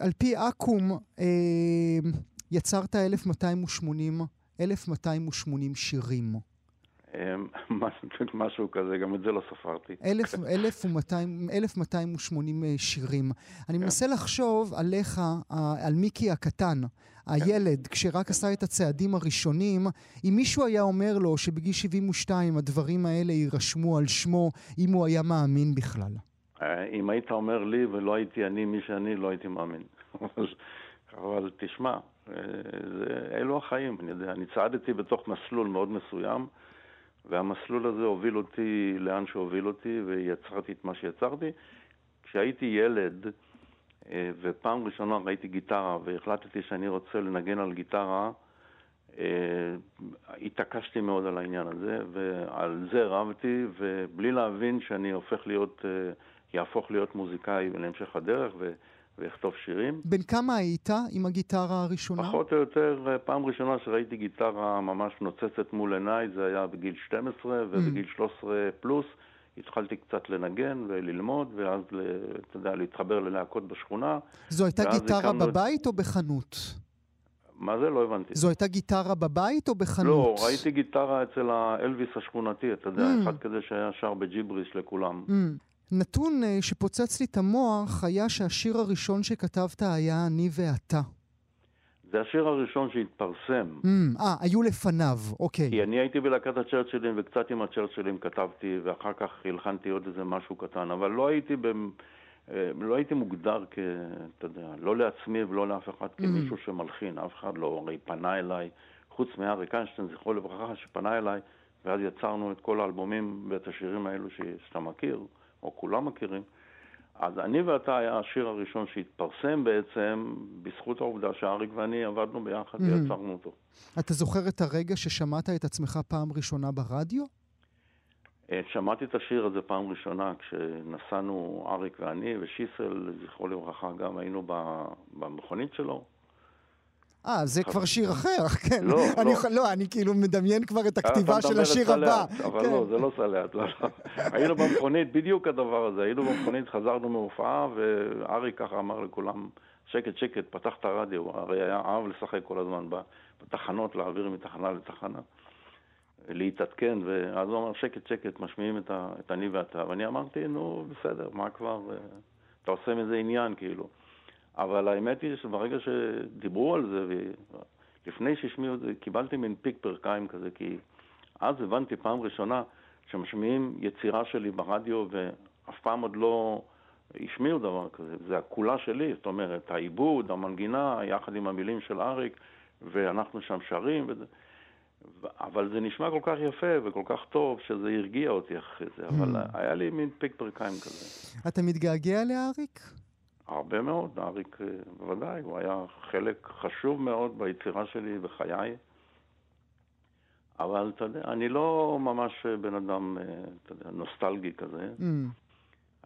על פי אקו"ם, אה, יצרת 1280, 1280 שירים. אמ, משהו- כזה, גם את זה לא ספרתי. 1,000 1,200 1280 אה, שירים. אני מנסה לחשוב עליך, על מיקי הקטן, הילד, כשרק עשה את הצעדים הראשונים, אם מישהו היה אומר לו שבגיל 72 הדברים האלה יירשמו על שמו, אם הוא היה מאמין בכלל. אה, אם היית אומר לי ולא הייתי אני מי שאני, לא הייתי מאמין. אבל, תשמע, אה, אלו החיים, אני יודע. אני צעדתי בתוך מסלול מאוד מסוים, והמסלול הזה הוביל אותי לאן שהוביל אותי, ויצרתי את מה שיצרתי. כשהייתי ילד, אה, ופעם ראשונה ראיתי גיטרה, והחלטתי שאני רוצה לנגן על גיטרה, אה, התעקשתי מאוד על העניין הזה, ועל זה רבתי, ובלי להבין שאני הופך להיות, אה, יהפוך להיות מוזיקאי להמשך הדרך, ו- ואכתוב שירים. בן כמה היית עם הגיטרה הראשונה? פחות או יותר, אה, פעם ראשונה שראיתי גיטרה ממש נוצצת מול עיניי, זה היה בגיל 12, ובגיל 13 פלוס התחלתי קצת לנגן וללמוד, ואז, אתה יודע, להתחבר ללהקות בשכונה. זו הייתה גיטרה הקמנו בבית או בחנות? מה זה? לא הבנתי. זו הייתה גיטרה בבית או בחנות? לא, ראיתי גיטרה אצל האלוויס השכונתי, אתה יודע, Mm. אחד כזה שהיה שר בג'יבריש לכולם. Mm. נתון אה, שפוצץ לי את המוח היה שהשיר הראשון שכתבת היה אני ואתה. זה השיר הראשון שהתפרסם. Mm, אה, היו לפניו, אוקיי. כי אני הייתי בלהקת הצ'רצ'ילים וקצת עם הצ'רצ'ילים כתבתי, ואחר כך הלחנתי עוד איזה משהו קטן, אבל לא הייתי, במ... אה, לא הייתי מוגדר כ... אתה יודע, לא לעצמי ולא לאף אחד כמישהו שמלחין, אף אחד לא, הרי פנה אליי, חוץ מאריק איינשטיין, זכרו לברכה, שפנה אליי, ואז יצרנו את כל האלבומים ואת השירים האלו. שאתה מכיר, או כולם מכירים. אז אני ואתה היה השיר הראשון שהתפרסם בעצם בזכות העובדה שאריק ואני עבדנו ביחד ויצרנו אותו. אתה זוכר את הרגע ששמעת את עצמך פעם ראשונה ברדיו? אה, שמעתי את השיר הזה פעם ראשונה כשנסענו, אריק ואני ושיסל, זכרו לברכה, גם היינו במכונית שלו. אה, זה כבר שיר אחר, כן. לא, אני לא. לא, אני כאילו מדמיין כבר את אתה הכתיבה של השיר הבא. סלט, אבל כן. לא, זה לא סלט, לא, לא. היינו במכונית, בדיוק הדבר הזה, היינו במכונית, חזרנו מהופעה, ואריק ככה אמר לכולם, שקט, שקט, פתח את הרדיו, הרי היה אהב לשחק כל הזמן בתחנות, להעביר מתחנה לתחנה, להתעדכן, ואז הוא אמר, שקט, שקט, משמיעים את, ה, את אני ואתה, ואני אמרתי, נו, בסדר, מה כבר, אה, אתה עושה מזה עניין, כאילו. אבל האמת היא שברגע שדיברו על זה, ולפני שהשמיעו את זה, קיבלתי מין פיק פרקיים כזה, כי אז הבנתי פעם ראשונה שמשמיעים יצירה שלי ברדיו, ואף פעם עוד לא השמיעו דבר כזה. זה הקולה שלי, זאת אומרת, העיבוד, המנגינה, יחד עם המילים של אריק, ואנחנו שם שרים, וזה... אבל זה נשמע כל כך יפה וכל כך טוב, שזה הרגיע אותי אחרי זה, אבל היה לי מין פיק פרקיים כזה. אתה מתגעגע לאריק? הרבה מאוד, אריק אה, בוודאי, הוא היה חלק חשוב מאוד ביצירה שלי בחיי. אבל אתה יודע, אני לא ממש אה, בן אדם, אה, אתה יודע, נוסטלגי כזה. Mm.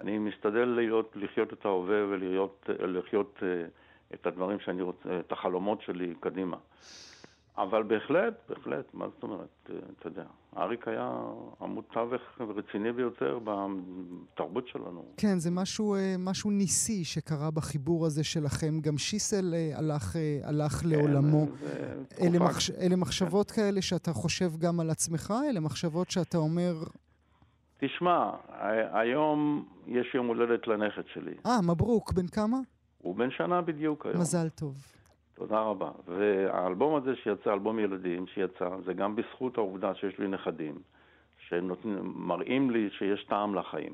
אני משתדל להיות, לחיות את ההווה ולחיות לחיות, את הדברים שאני רוצה, את החלומות שלי קדימה. אבל בהחלט, בהחלט, מה זאת אומרת, אה, אתה יודע, אריק היה עמוד תווך רציני ביותר בתרבות שלנו. כן, זה משהו, אה, משהו ניסי שקרה בחיבור הזה שלכם. גם שיסל אה, הלך, הלך לעולמו. כן, זה אלה, מחש... אלה מחשבות כאלה שאתה חושב גם על עצמך? אלה מחשבות שאתה אומר, תשמע, היום יש יום הולדת לנכד שלי. אה, מברוק, בן כמה? הוא בן שנה בדיוק היום. מזל טוב. תודה רבה. והאלבום הזה שיצא, אלבום ילדים שיצא, זה גם בזכות העובדה שיש לי נכדים, שמראים לי שיש טעם לחיים.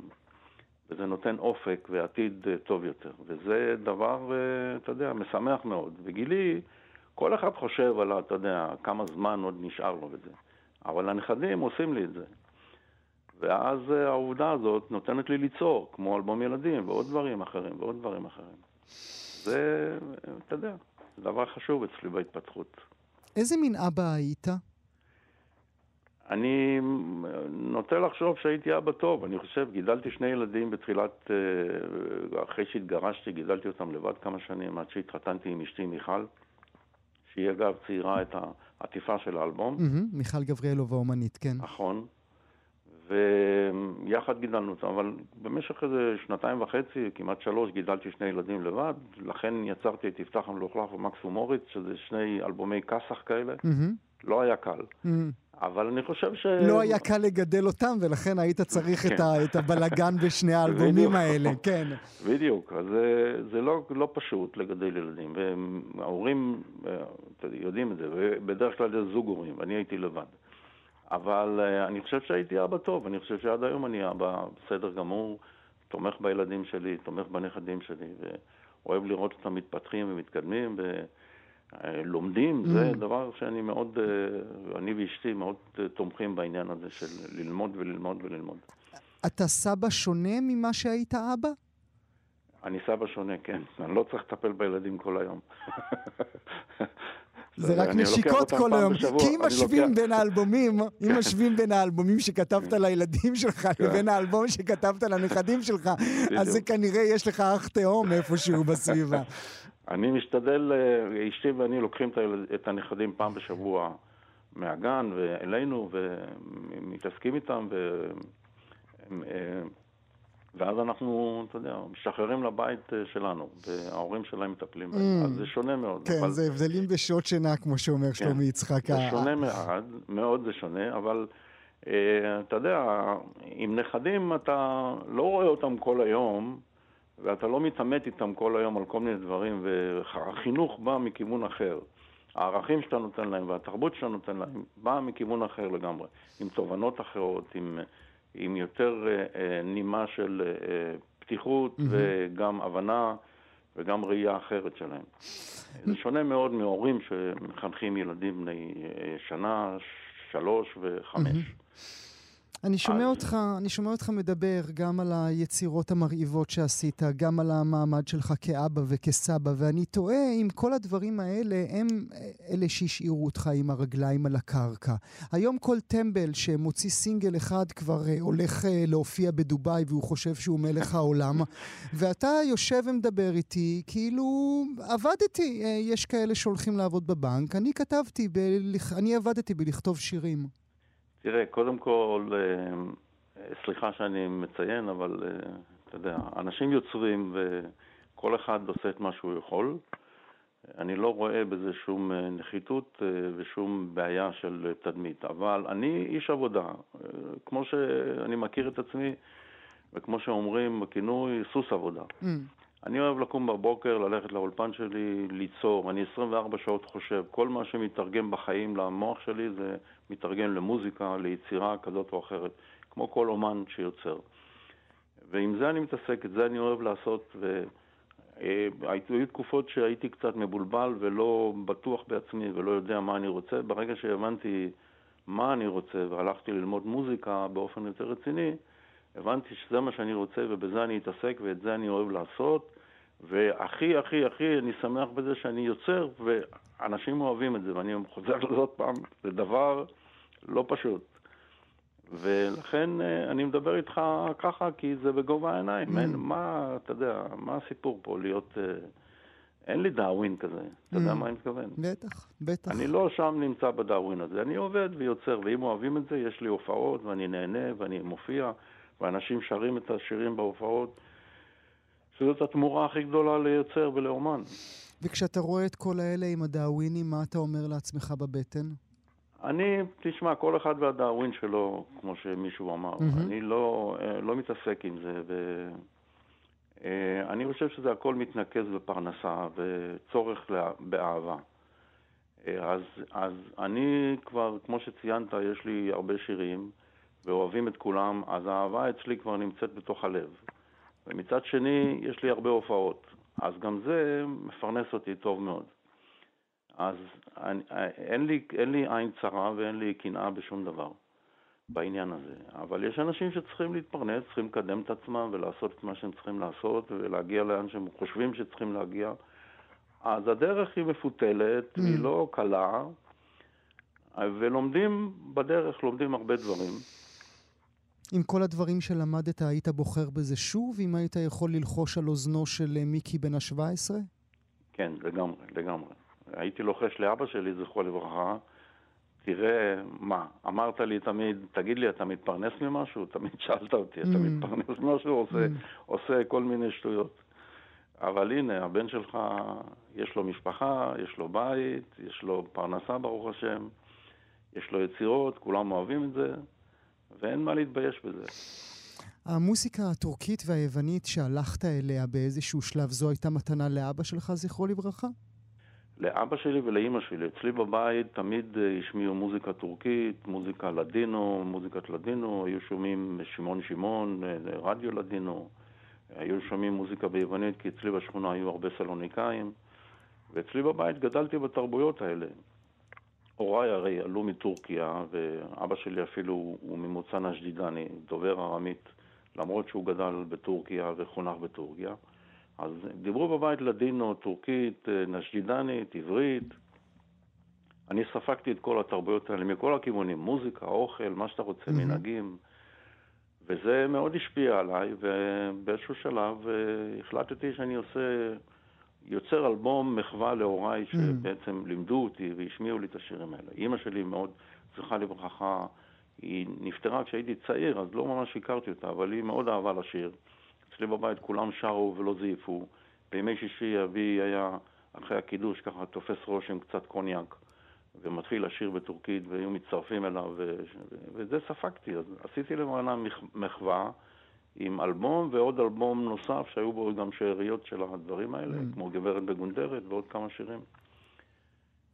וזה נותן אופק ועתיד אה, טוב יותר. וזה דבר, אה, אתה יודע, משמח מאוד. וגילי, כל אחד חושב על, אתה יודע, כמה זמן עוד נשאר לו וזה. אבל הנכדים עושים לי את זה. ואז אה, העובדה הזאת נותנת לי ליצור, כמו אלבום ילדים ועוד דברים אחרים ועוד דברים אחרים. זה, אתה יודע, דבר חשוב אצלי בהתפתחות. איזה מין אבא היית? אני נוטה לחשוב שהייתי אבא טוב. אני חושב, גידלתי שני ילדים בתחילת, אה, אחרי שהתגרשתי, גידלתי אותם לבד כמה שנים, עד שהתחתנתי עם אשתי מיכל, שהיא אגב ציירה את העטיפה של האלבום, מהמם, מיכל גבריאלוב האומנית, כן. נכון. ויחד גידלנו אותם, אבל במשך איזה שנתיים וחצי, כמעט שלוש, גידלתי שני ילדים לבד, לכן יצרתי את יפתח המלוכלך ומקס ומוריץ, שזה שני אלבומי כסח כאלה. מהמם, לא היה קל. מהמם. אבל אני חושב ש... לא היה קל לגדל אותם, ולכן היית צריך את כן. ה- את הבלגן בשני האלבומים. האלה, כן. בדיוק, אז זה, זה לא, לא פשוט לגדל ילדים, וההורים אה, יודעים את זה, ובדרך כלל זה זוג הורים, ואני הייתי לבד. אבל אה, אני חושב שהייתי אבא טוב, אני חושב שעד היום אני אבא בסדר גמור, תומך בילדים שלי, תומך בנכדים שלי, ואוהב לראות אותם מתפתחים ומתקדמים ולומדים, זה דבר שאני מאוד, אה, אני ואשתי מאוד אה, תומכים בעניין הזה של ללמוד וללמוד וללמוד. אתה סבא שונה ממה שהיית אבא? אני סבא שונה, כן. אני לא צריך לטפל בילדים כל היום. זה רק נשיקות כל היום. כי אם משווים בין האלבומים, אם משווים בין האלבומים שכתבת לילדים שלך לבין האלבום שכתבת לנכדים שלך, אז זה כנראה יש לך אח תהום איפשהו בסביבה. אני משתדל, אה, אשתי ואני לוקחים את הנכדים פעם בשבוע מהגן ואלינו, ומתעסקים איתם, אה, ואז אנחנו, אתה יודע, משחררים לבית אה, שלנו, וההורים שלהם מטפלים בהם. Mm. אז זה שונה מאוד. כן, אבל... זה הבדלים בשעות שינה, כמו שאומר שלומי יצחק. זה שונה מאוד, מאוד זה שונה, אבל אה, אתה יודע, עם נכדים אתה לא רואה אותם כל היום, ואתה לא מתעמת איתם כל היום על כל מיני דברים, והחינוך בא מכיוון אחר. הערכים שאתה נותן להם והתרבות שאתה נותן להם באה מכיוון אחר לגמרי, עם תובנות אחרות, עם, עם יותר אה, אה, נימה של אה, פתיחות וגם הבנה וגם ראייה אחרת שלהם. זה שונה מאוד מהורים שמחנכים ילדים בני שנה, שלוש וחמש. אני שומע אז- אותך, אני שומע אותך מדבר גם על היצירות המרהיבות שעשית, גם על המעמד שלך כאבא וכסבא, ואני תוהה אם כל הדברים האלה הם אלה שהשאירו אותך עם הרגליים על הקרקע. היום כל טמבל שמוציא סינגל אחד כבר אה, הולך אה, להופיע בדובאי והוא חושב שהוא מלך העולם, ואתה יושב ומדבר איתי כאילו עבדתי. אה, יש כאלה שהולכים לעבוד בבנק, אני כתבתי, בלכ... אני עבדתי בלכתוב שירים. תראה, קודם כל, אה, סליחה שאני מציין, אבל אה, אתה יודע, אנשים יוצרים וכל אחד עושה את מה שהוא יכול. אני לא רואה בזה שום אה, נחיתות ושום בעיה של תדמית, אבל אני איש עבודה, כמו שאני מכיר את עצמי, וכמו שאומרים בכינוי, סוס עבודה. Mm. אני אוהב לקום בבוקר, ללכת לאולפן שלי, ליצור. אני 24 שעות חושב. כל מה שמתרגם בחיים למוח שלי זה מתרגם למוזיקה, ליצירה כזאת או אחרת, כמו כל אומן שיוצר. ועם זה אני מתעסק, את זה אני אוהב לעשות, והיו תקופות שהייתי קצת מבולבל ולא בטוח בעצמי ולא יודע מה אני רוצה. ברגע שהבנתי מה אני רוצה והלכתי ללמוד מוזיקה באופן יותר רציני, הבנתי שזה מה שאני רוצה ובזה אני אתעסק ואת זה אני אוהב לעשות. והכי, הכי, הכי, אני שמח בזה שאני יוצר, ואנשים אוהבים את זה, ואני חוזר לזה עוד פעם, זה דבר לא פשוט. ולכן אה, אני מדבר איתך ככה, כי זה בגובה העיניים. אין, מה, אתה יודע, מה הסיפור פה להיות... אה, אין לי דאווין כזה, אתה יודע Mm. מה אני מתכוון? בטח, בטח. אני לא שם נמצא בדאווין הזה, אני עובד ויוצר, ואם אוהבים את זה, יש לי הופעות, ואני נהנה, ואני מופיע, ואנשים שרים את השירים בהופעות, שזאת התמורה הכי גדולה ליוצר ולאומן. וכשאתה רואה את כל האלה עם הדאווינים, מה אתה אומר לעצמך בבטן? אני, תשמע, כל אחד והדאווין שלו, כמו שמישהו אמר. מהמם. אני לא, אה, לא מתעסק עם זה, ואני חושב שזה הכל מתנקז בפרנסה וצורך לה- באהבה. אה, אז, אז אני כבר, כמו שציינת, יש לי הרבה שירים, ואוהבים את כולם, אז האהבה אצלי כבר נמצאת בתוך הלב. ומצד שני, יש לי הרבה הופעות, אז גם זה מפרנס אותי טוב מאוד. אז אני, אין, לי, אין לי עין צרה ואין לי קנאה בשום דבר בעניין הזה. אבל יש אנשים שצריכים להתפרנס, צריכים לקדם את עצמם ולעשות את מה שהם צריכים לעשות ולהגיע לאן שהם חושבים שצריכים להגיע. אז הדרך היא מפותלת, Mm. היא לא קלה, ולומדים בדרך, לומדים הרבה דברים. עם כל הדברים שלמדת, היית בוחר בזה שוב, אם היית יכול ללחוש על אוזנו של אה, מיקי בן ה-17? כן, לגמרי, לגמרי. הייתי לוחש לאבא שלי, זכרו לברכה, תראה, מה, אמרת לי תמיד, תגיד לי, אתה מתפרנס ממשהו? תמיד שאלת אותי, אתה Mm. מתפרנס ממשהו? עושה, Mm. עושה כל מיני שטויות. אבל הנה, הבן שלך, יש לו משפחה, יש לו בית, יש לו פרנסה, ברוך השם, יש לו יצירות, כולם אוהבים את זה, ואין מה להתבייש בזה. המוסיקה הטורקית והיוונית שהלכת אליה באיזשהו שלב, זו הייתה מתנה לאבא שלך, זכרו לברכה? לאבא שלי ולאימא שלי. אצלי בבית תמיד אה, השמיעו מוזיקה טורקית, מוזיקה לדינו, מוזיקת לדינו, היו שומעים שמעון שמעון, אה, רדיו לדינו, היו שומעים מוזיקה ביוונית, כי אצלי בשכונה היו הרבה סלוניקאים, ואצלי בבית גדלתי בתרבויות האלה. הוריי הרי עלו מטורקיה, ואבא שלי אפילו הוא ממוצא נשדידני, דובר ארמית, למרות שהוא גדל בטורקיה וחונך בטורקיה. אז דיברו בבית לדינו, טורקית, נשדידנית, עברית. אני ספגתי את כל התרבויות האלה מכל הכיוונים, מוזיקה, אוכל, מה שאתה רוצה, מהמם. מנהגים. וזה מאוד השפיע עליי, ובאיזשהו שלב אה, החלטתי שאני עושה, יוצר אלבום מחווה להוריי שבעצם לימדו אותי והשמיעו לי את השירים האלה. אימא שלי מאוד, זכרה לברכה, היא נפטרה כשהייתי צעיר, אז לא ממש הכרתי אותה, אבל היא מאוד אהבה לשיר. אצלי בבית כולם שרו ולא זייפו. בימי שישי אבי היה, אחרי הקידוש, ככה תופס ראש עם קצת קוניאק, ומתחיל לשיר בטורקית, והיו מצטרפים אליו, ו... וזה ספגתי. אז עשיתי למעלה מחווה עם אלבום ועוד אלבום נוסף, שהיו בו גם שאריות של הדברים האלה, mm. כמו גברת בגונדרת ועוד כמה שירים.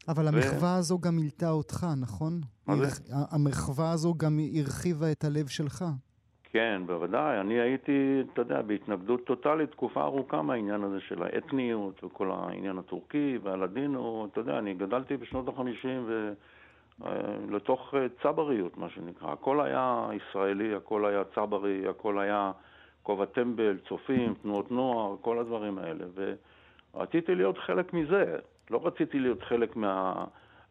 אבל המחווה הזו גם מילתה אותך, נכון? מה זה? המחווה הזו גם הרחיבה את הלב שלך. כן, בוודאי. אני הייתי, אתה יודע, בהתנגדות טוטאלית תקופה ארוכה מהעניין הזה של האתניות וכל העניין הטורקי והלדינו. אתה יודע, אני גדלתי בשנות החמישים ו... לתוך אה, צבריות, מה שנקרא. הכל היה ישראלי, הכל היה צברי, הכל היה כובע טמבל, צופים, תנועות נוער, כל הדברים האלה. ורציתי להיות חלק מזה. לא רציתי להיות חלק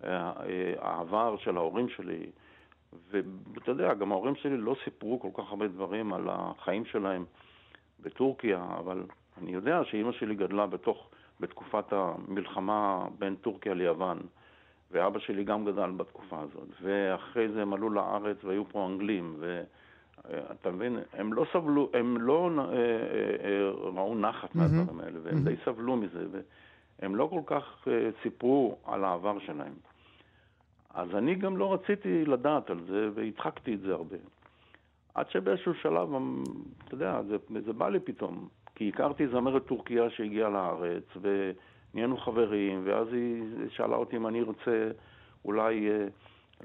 מהעבר של ההורים שלי. ואתה יודע, גם ההורים שלי לא סיפרו כל כך הרבה דברים על החיים שלהם בטורקיה, אבל אני יודע שאימא שלי גדלה בתוך, בתקופת המלחמה בין טורקיה ליוון, ואבא שלי גם גדל בתקופה הזאת, ואחרי זה הם עלו לארץ והיו פה אנגלים, ואתה מבין, הם לא סבלו, הם לא אה, אה, אה, ראו נחת מהדברים האלה, והם די סבלו מזה, והם לא כל כך סיפרו על העבר שלהם. אז אני גם לא רציתי לדעת על זה, והדחקתי את זה הרבה. עד שבאיזשהו שלב, אמ, אתה יודע, זה, זה בא לי פתאום. כי הכרתי זמרת טורקיה שהגיעה לארץ, ונהיינו חברים, ואז היא שאלה אותי אם אני רוצה אולי אה,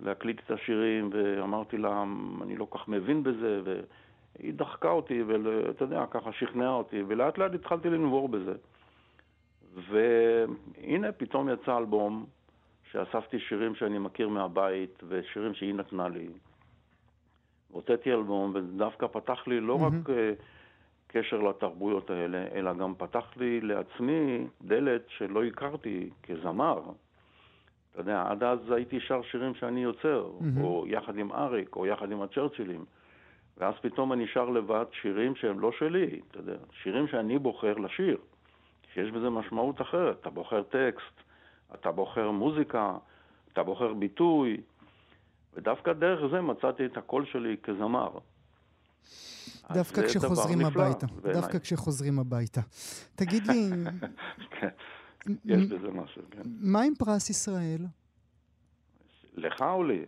להקליט את השירים, ואמרתי לה, אני לא כך מבין בזה, והיא דחקה אותי, ואתה יודע, ככה שכנעה אותי, ולאט לאט התחלתי לנבור בזה. והנה, פתאום יצא אלבום שאספתי שירים שאני מכיר מהבית ושירים שהיא נתנה לי. הוצאתי אלבום, ודווקא פתח לי לא mm-hmm. רק uh, קשר לתרבויות האלה, אלא גם פתח לי לעצמי דלת שלא הכרתי כזמר. אתה יודע, עד אז הייתי שר שירים שאני יוצר, mm-hmm. או יחד עם אריק, או יחד עם הצ'רצ'ילים. ואז פתאום אני שר לבד שירים שהם לא שלי, אתה יודע, שירים שאני בוחר לשיר, שיש בזה משמעות אחרת. אתה בוחר טקסט, אתה בוחר מוזיקה, אתה בוחר ביטוי, ודווקא דרך זה מצאתי את הקול שלי כזמר. דווקא כשחוזרים הביתה. דווקא כשחוזרים הביתה. תגיד לי... כן, יש בזה משהו, כן. מה עם פרס ישראל? לך או לי?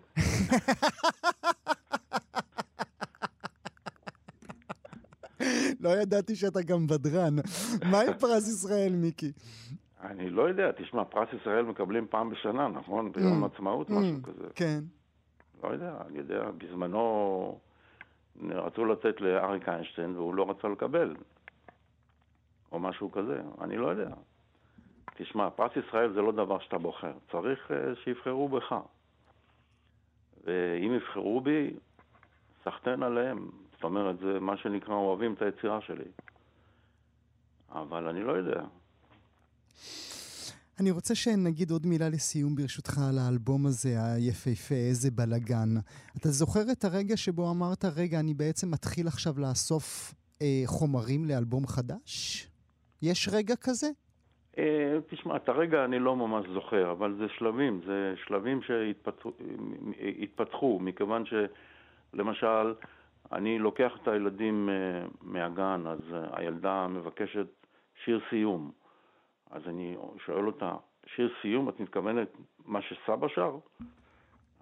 לא ידעתי שאתה גם בדרן. מה עם פרס ישראל, מיקי? אני לא יודע, תשמע, פרס ישראל מקבלים פעם בשנה, נכון? ביום mm. עצמאות, משהו mm. כזה. כן. לא יודע, אני יודע, בזמנו רצו לתת לאריק איינשטיין והוא לא רצה לקבל. או משהו כזה, אני לא יודע. תשמע, פרס ישראל זה לא דבר שאתה בוחר, צריך uh, שיבחרו בך. ואם יבחרו בי, סחטיין עליהם. זאת אומרת, זה מה שנקרא אוהבים את היצירה שלי. אבל אני לא יודע. אני רוצה שנגיד עוד מילה לסיום ברשותך על האלבום הזה, היפהפה, איזה בלאגן. אתה זוכר את הרגע שבו אמרת, רגע, אני בעצם מתחיל עכשיו לאסוף אה, חומרים לאלבום חדש? יש רגע כזה? אה, תשמע, את הרגע אני לא ממש זוכר, אבל זה שלבים, זה שלבים שהתפתחו, מכיוון שלמשל, אני לוקח את הילדים אה, מהגן, אז הילדה מבקשת שיר סיום. אז אני שואל אותה, שיר סיום, את מתכוונת מה שסבא שר?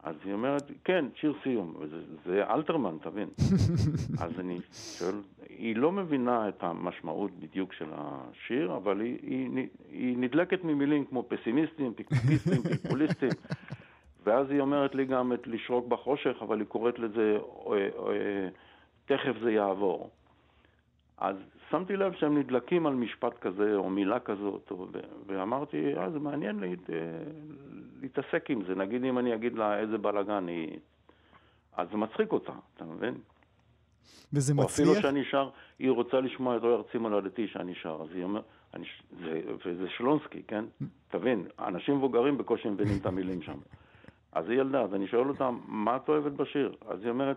אז היא אומרת, כן, שיר סיום. וזה, זה אלתרמן, תבין. אז אני שואל, היא לא מבינה את המשמעות בדיוק של השיר, אבל היא, היא, היא נדלקת ממילים כמו פסימיסטים, פיקפיסטים, פיקפוליסטים. ואז היא אומרת לי גם את לשרוק בחושך, אבל היא קוראת לזה, אה, אה, תכף זה יעבור. אז שמתי לב שהם נדלקים על משפט כזה או מילה כזאת, ואמרתי, אה, זה מעניין להת... אה, להתעסק עם זה. נגיד אם אני אגיד לה איזה בלאגן היא... אז זה מצחיק אותה, אתה מבין? וזה מצליח? או אפילו שאני שר, היא רוצה לשמוע את אוי ארצי מולדתי שאני שר, אז היא אומרת, זה, וזה שלונסקי, כן? תבין, אנשים מבוגרים בקושי מבינים את המילים שם. אז היא ילדה, אז אני שואל אותה, מה את אוהבת בשיר? אז היא אומרת,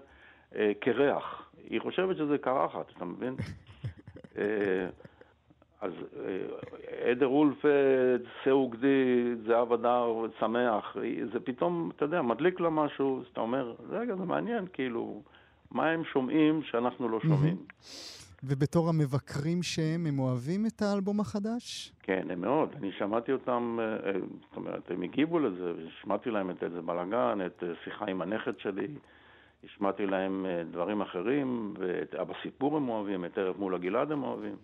אה, קרח. היא חושבת שזה קרחת, אתה מבין? אה, אז אה, עדר אולף, שאו גדי, זהב אדר, שמח, זה פתאום, אתה יודע, מדליק לה משהו, אז אתה אומר, רגע, זה מעניין, כאילו, מה הם שומעים שאנחנו לא שומעים? ובתור המבקרים שהם, הם אוהבים את האלבום החדש? כן, הם מאוד. אני שמעתי אותם, אה, אה, זאת אומרת, הם הגיבו לזה, ושמעתי להם את איזה בלאגן, את אה, שיחה עם הנכד שלי, השמעתי להם דברים אחרים, ואת אבא סיפור הם אוהבים, את ערב מול הגלעד הם אוהבים.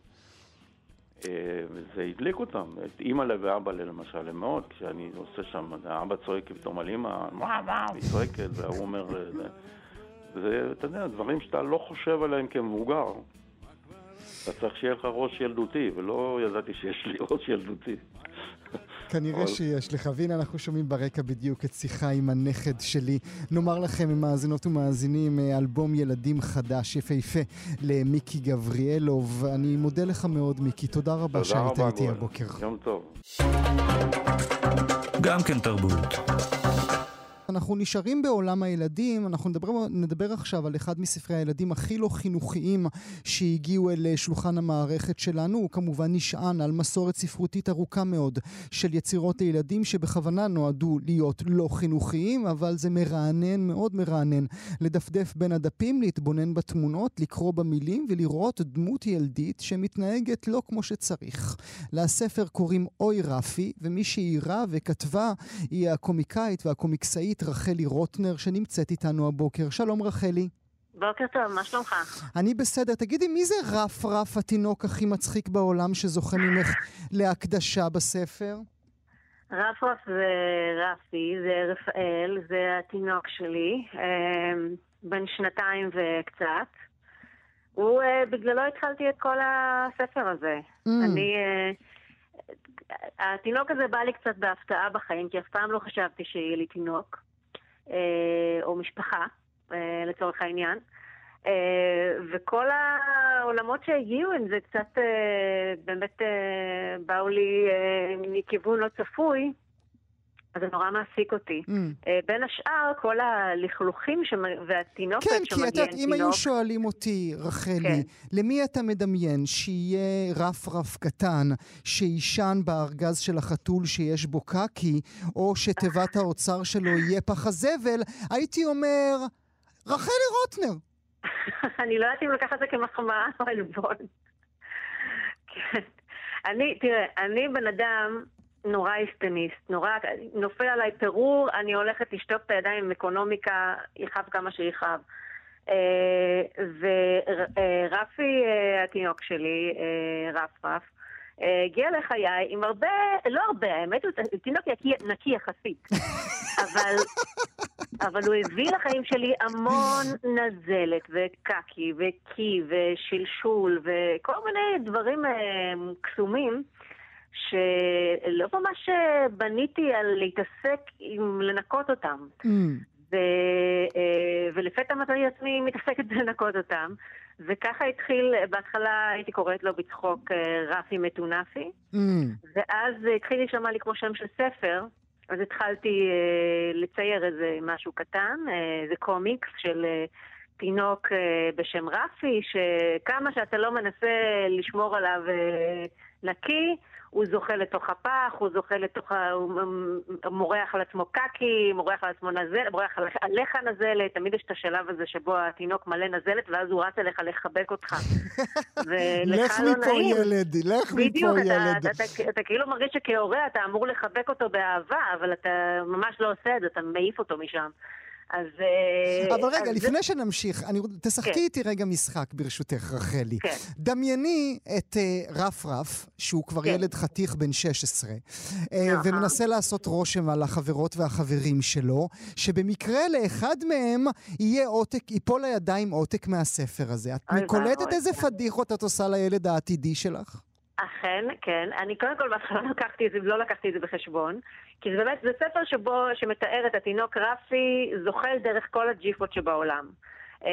וזה הדליק אותם, את אימא'לה ואבא'לה למשל, הם מאוד, כשאני עושה שם, האבא צועק פתאום על אימא, מה, מה, היא צועקת, והוא אומר, זה, אתה יודע, דברים שאתה לא חושב עליהם כמבוגר. אתה צריך שיהיה לך ראש ילדותי, ולא ידעתי שיש לי ראש ילדותי. כנראה אבל... שיש לך, והנה אנחנו שומעים ברקע בדיוק את שיחה עם הנכד שלי. נאמר לכם, מאזינות ומאזינים, אה, אלבום ילדים חדש, יפהפה, למיקי גבריאלוב. אני מודה לך מאוד, מיקי. תודה רבה שהיית איתי הבוקר. יום טוב. גם כן תרבות. אנחנו נשארים בעולם הילדים, אנחנו נדבר, נדבר עכשיו על אחד מספרי הילדים הכי לא חינוכיים שהגיעו אל שולחן המערכת שלנו. הוא כמובן נשען על מסורת ספרותית ארוכה מאוד של יצירות הילדים שבכוונה נועדו להיות לא חינוכיים, אבל זה מרענן, מאוד מרענן, לדפדף בין הדפים, להתבונן בתמונות, לקרוא במילים ולראות דמות ילדית שמתנהגת לא כמו שצריך. לספר קוראים אוי רפי, ומי שאירה וכתבה היא הקומיקאית והקומיקסאית רחלי רוטנר, שנמצאת איתנו הבוקר. שלום רחלי. בוקר טוב, מה שלומך? אני בסדר. תגידי, מי זה רף רף התינוק הכי מצחיק בעולם שזוכה ממך להקדשה בספר? רף רף זה רפי, זה רפאל, זה התינוק שלי, אמ, בן שנתיים וקצת. הוא, אה, בגללו התחלתי את כל הספר הזה. Mm. אני... אה, התינוק הזה בא לי קצת בהפתעה בחיים, כי אף פעם לא חשבתי שיהיה לי תינוק. אה, או משפחה, אה, לצורך העניין. אה, וכל העולמות שהגיעו עם זה קצת באמת באו לי מכיוון לא צפוי. אז זה נורא מעסיק אותי. Mm. Uh, בין השאר, כל הלכלוכים שמ... והתינוקת כן, שמגיע עם תינוק... כן, כי את יודעת, אם היו שואלים אותי, רחלי, כן. למי אתה מדמיין שיהיה רף-רף קטן שיישן בארגז של החתול שיש בו קקי, או שתיבת האוצר שלו יהיה פח הזבל, הייתי אומר, רחלי רוטנר. אני לא יודעת אם לקחת את זה כמחמאה או עלבון. כן. אני, תראה, אני בן אדם נורא איסטניסט, נורא, נופל עליי פירור, אני הולכת לשטוף את הידיים עם אקונומיקה, יכאב כמה שיכאב. אה, ורפי, אה, התינוק שלי, אה, רף רף, הגיע לחיי עם הרבה, לא הרבה, האמת הוא תינוק נקי, נקי יחסית, אבל, אבל הוא הביא לחיים שלי המון נזלת וקקי וקי ושלשול וכל מיני דברים קסומים. שלא ממש אה, בניתי על להתעסק עם לנקות אותם. Mm. ו, אה, ולפתע מצאתי עצמי מתעסקת בלנקות אותם. וככה התחיל, בהתחלה הייתי קוראת לו בצחוק אה, רפי מטונפי, mm. ואז התחיל להישמע לי כמו שם של ספר, אז התחלתי לצייר איזה משהו קטן, איזה קומיקס של תינוק בשם רפי, שכמה שאתה לא מנסה לשמור עליו נקי, הוא זוכה לתוך הפח, הוא זוכה לתוך ה... הוא מורח על עצמו קקי, מורח על עצמו נזלת, מורח עליך נזלת, תמיד יש את השלב הזה שבו התינוק מלא נזלת, ואז הוא רץ אליך לחבק אותך. לך לא מפה ילד, לך מפה ילד. בדיוק, אתה כאילו מרגיש שכהורה אתה אמור לחבק אותו באהבה, אבל אתה ממש לא עושה את זה, אתה מעיף אותו משם. אז... אה, אבל רגע, אז לפני זה... שנמשיך, אני... תשחקי כן. איתי רגע משחק, ברשותך, רחלי. כן. דמייני את uh, רף רף, שהוא כבר כן. ילד חתיך בן 16, uh, ומנסה לעשות רושם על החברות והחברים שלו, שבמקרה לאחד מהם יהיה עותק, ייפול לידיים עותק מהספר הזה. את קולטת איזה פדיחות את עושה לילד העתידי שלך? אכן, כן. אני קודם כל בהתחלה לקחתי את זה, לא לקחתי את זה בחשבון, כי זה באמת, זה ספר שבו, שמתאר את התינוק רפי זוחל דרך כל הג'יפות שבעולם. Uh,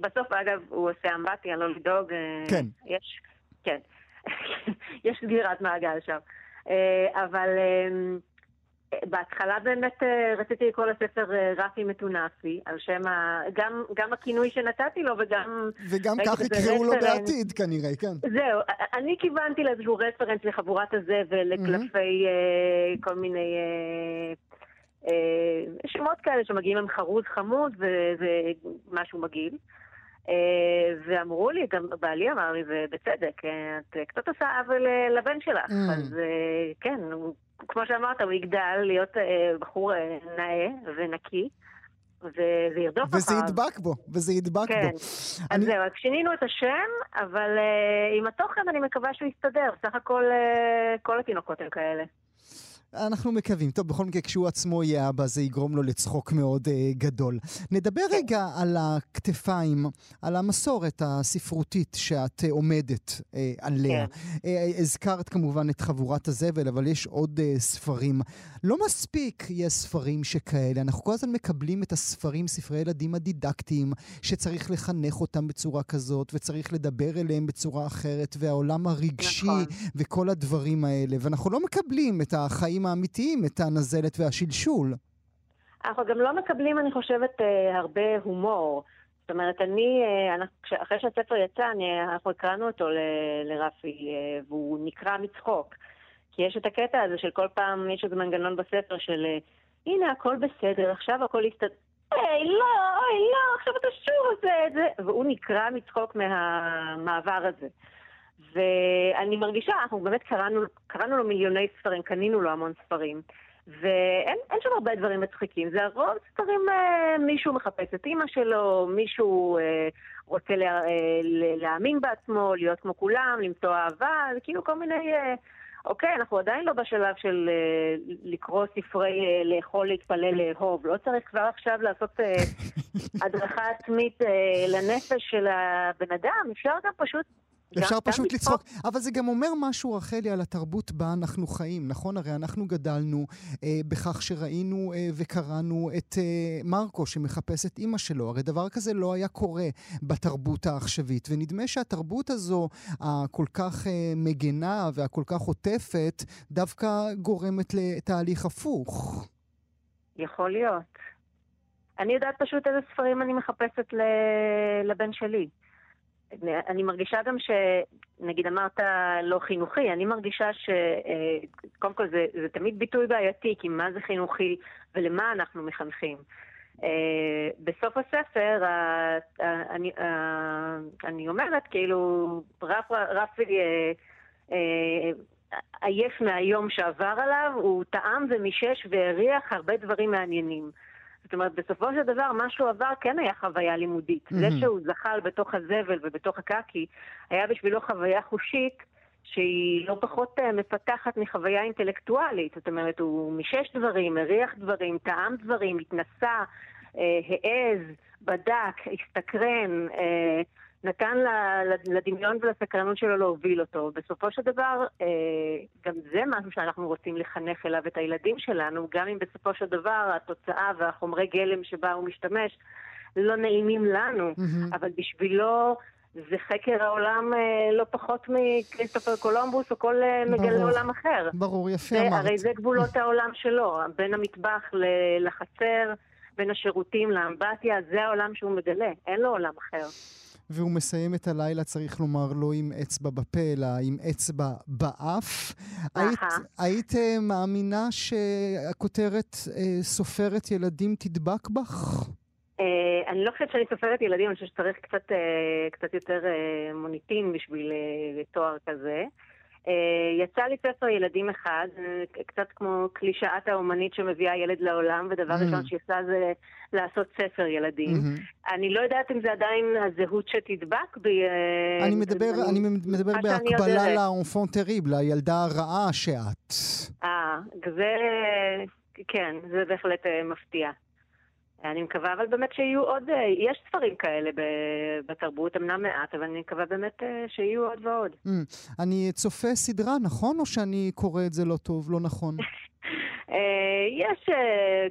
בסוף, אגב, הוא עושה אמבטיה, לא לדאוג. Uh, כן. יש, כן. יש סגירת מעגל שם. Uh, אבל... Uh, בהתחלה באמת אה, רציתי לקרוא לספר אה, רפי מטונפי, על שם ה... גם, גם הכינוי שנתתי לו וגם... וגם כך יקראו לו בעתיד כנראה, כן. זהו, אני כיוונתי לאיזשהו רפרנס לחבורת הזבל, לקלפי mm-hmm. כל מיני... שמות כאלה שמגיעים עם חרוז חמוד ומשהו מגעיל. אה, ואמרו לי, גם בעלי אמר לי, ובצדק, אה, את קצת עושה עוול אה, לבן שלך. Mm. אז אה, כן, הוא- כמו שאמרת, הוא יגדל להיות אה, בחור אה, נאה ונקי, וזה ירדוף אחריו. וזה ידבק בו, וזה ידבק כן. בו. אז אני- זהו, רק שינינו את השם, אבל uh, עם התוכן אני מקווה שהוא יסתדר. סך הכל uh, כל התינוקות הם כאלה. אנחנו מקווים. טוב, בכל מקרה, כשהוא עצמו יהיה אבא, זה יגרום לו לצחוק מאוד אה, גדול. נדבר כן. רגע על הכתפיים, על המסורת הספרותית שאת אה, עומדת אה, עליה. כן. אה, הזכרת כמובן את חבורת הזבל, אבל יש עוד אה, ספרים. לא מספיק יש ספרים שכאלה. אנחנו כל הזמן מקבלים את הספרים, ספרי ילדים הדידקטיים, שצריך לחנך אותם בצורה כזאת, וצריך לדבר אליהם בצורה אחרת, והעולם הרגשי, נכון. וכל הדברים האלה. ואנחנו לא מקבלים את החיים האמיתיים, את הנזלת והשלשול. אנחנו גם לא מקבלים, אני חושבת, אה, הרבה הומור. זאת אומרת, אני, אה, אחרי שהספר יצא, אני, אנחנו הקראנו אותו ל- לרפי, אה, והוא נקרע מצחוק. כי יש את הקטע הזה של כל פעם, יש איזה מנגנון בספר של, הנה, הכל בסדר, עכשיו הכל יסתדר. היי, לא, אוי, לא, עכשיו אתה שוב עושה את זה. והוא נקרע מצחוק מהמעבר הזה. ואני מרגישה, אנחנו באמת קראנו, קראנו לו מיליוני ספרים, קנינו לו המון ספרים. ואין אין שם הרבה דברים מצחיקים, זה הרוב ספרים, אה, מישהו מחפש את אימא שלו, מישהו אה, רוצה לה, אה, להאמין בעצמו, להיות כמו כולם, למצוא אהבה, זה כאילו כל מיני... אה, אוקיי, אנחנו עדיין לא בשלב של אה, לקרוא ספרי אה, לאכול, להתפלל, לאהוב. לא צריך כבר עכשיו לעשות אה, הדרכה עצמית אה, לנפש של הבן אדם, אפשר גם פשוט... אפשר גם- פשוט לצחוק. אבל זה גם אומר משהו, רחלי, על התרבות בה אנחנו חיים, נכון? הרי אנחנו גדלנו אה, בכך שראינו אה, וקראנו את אה, מרקו שמחפש את אימא שלו. הרי דבר כזה לא היה קורה בתרבות העכשווית, ונדמה שהתרבות הזו, הכל כך אה, מגנה והכל כך עוטפת, דווקא גורמת לתהליך הפוך. יכול להיות. אני יודעת פשוט איזה ספרים אני מחפשת לבן שלי. אני מרגישה גם ש... נגיד אמרת לא חינוכי, אני מרגישה ש... אה, כל זה, זה תמיד ביטוי בעייתי, כי מה זה חינוכי ולמה אנחנו מחנכים. אה, בסוף הספר, אני, אני אומרת, כאילו, רף, רפי אה, עייף מהיום שעבר עליו, הוא טעם ומישש והריח הרבה דברים מעניינים. זאת אומרת, בסופו של דבר, מה שהוא עבר כן היה חוויה לימודית. Mm-hmm. זה. שהוא זחל בתוך הזבל ובתוך הקקי, היה בשבילו חוויה חושית שהיא לא פחות אה, מפתחת מחוויה אינטלקטואלית. זאת אומרת, הוא מישש דברים, הריח דברים, טעם דברים, התנסה, אה, העז, בדק, הסתקרן, אה, נתן לדמיון ולסקרנות שלו להוביל אותו. בסופו של דבר, אה, גם זה משהו שאנחנו רוצים לחנך אליו את הילדים שלנו, גם אם בסופו של דבר התוצאה והחומרי גלם שבה הוא משתמש לא נעימים לנו, מהמם. אבל בשבילו זה חקר העולם אה, לא פחות מכריסטופר קולומבוס או כל אה, מגלה. עולם אחר. ברור, יפה אמרת. הרי זה גבולות העולם שלו, בין המטבח לחצר, בין השירותים לאמבטיה, זה העולם שהוא מגלה, אין לו עולם אחר. והוא מסיים את הלילה, צריך לומר, לא עם אצבע בפה, אלא עם אצבע באף. היית, היית אה, מאמינה שהכותרת אה, סופרת ילדים תדבק בך? אה, אני לא חושבת שאני סופרת ילדים, אני חושבת שצריך קצת, אה, קצת יותר אה, מוניטין בשביל אה, תואר כזה. אה, יצא לי ספר ילדים אחד, קצת כמו קלישאת האומנית שמביאה ילד לעולם, ודבר Mm. ראשון שהיא עושה זה לעשות ספר ילדים. מהמם. אני לא יודעת אם זה עדיין הזהות שתדבק בי. אה, אני מדבר, אני מדבר בהקבלה. לאנפון טריבל, לילדה הרעה שאת. אה, זה, כן, זה בהחלט אה, מפתיע. אני מקווה אבל באמת שיהיו עוד, אה, יש ספרים כאלה בתרבות, אמנם מעט, אבל אני מקווה באמת אה, שיהיו עוד ועוד. Mm, אני צופה סדרה, נכון? או שאני קורא את זה לא טוב, לא נכון? אה, יש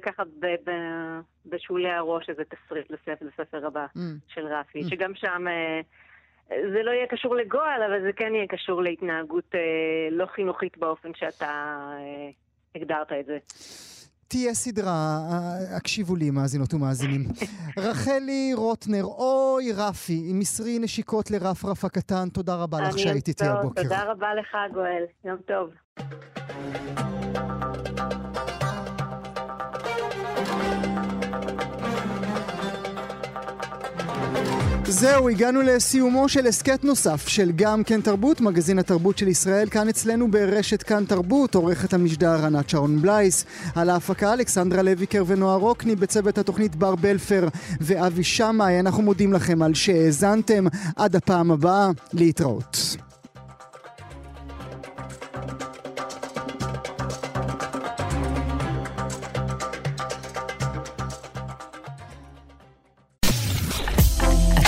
ככה ב- ב- בשולי הראש איזה תסריט לספר, לספר הבא Mm. של רפי, Mm. שגם שם זה לא יהיה קשור לגועל, אבל זה כן יהיה קשור להתנהגות אה, לא חינוכית באופן שאתה אה, הגדרת את זה. תהיה סדרה, אה, הקשיבו לי, מאזינות ומאזינים. רחלי רוטנר, אוי רפי, מסרי נשיקות לרפרף הקטן, תודה רבה לך שהיית איתי הבוקר. תודה רבה לך, גואל. יום טוב. זהו, הגענו לסיומו של הסכת נוסף של גם כן תרבות, מגזין התרבות של ישראל, כאן אצלנו ברשת כאן תרבות, עורכת המשדר ענת שרון בלייס, על ההפקה אלכסנדרה לויקר ונועה רוקני, בצוות התוכנית בר בלפר ואבי שמאי, אנחנו מודים לכם על שהאזנתם, עד הפעם הבאה, להתראות.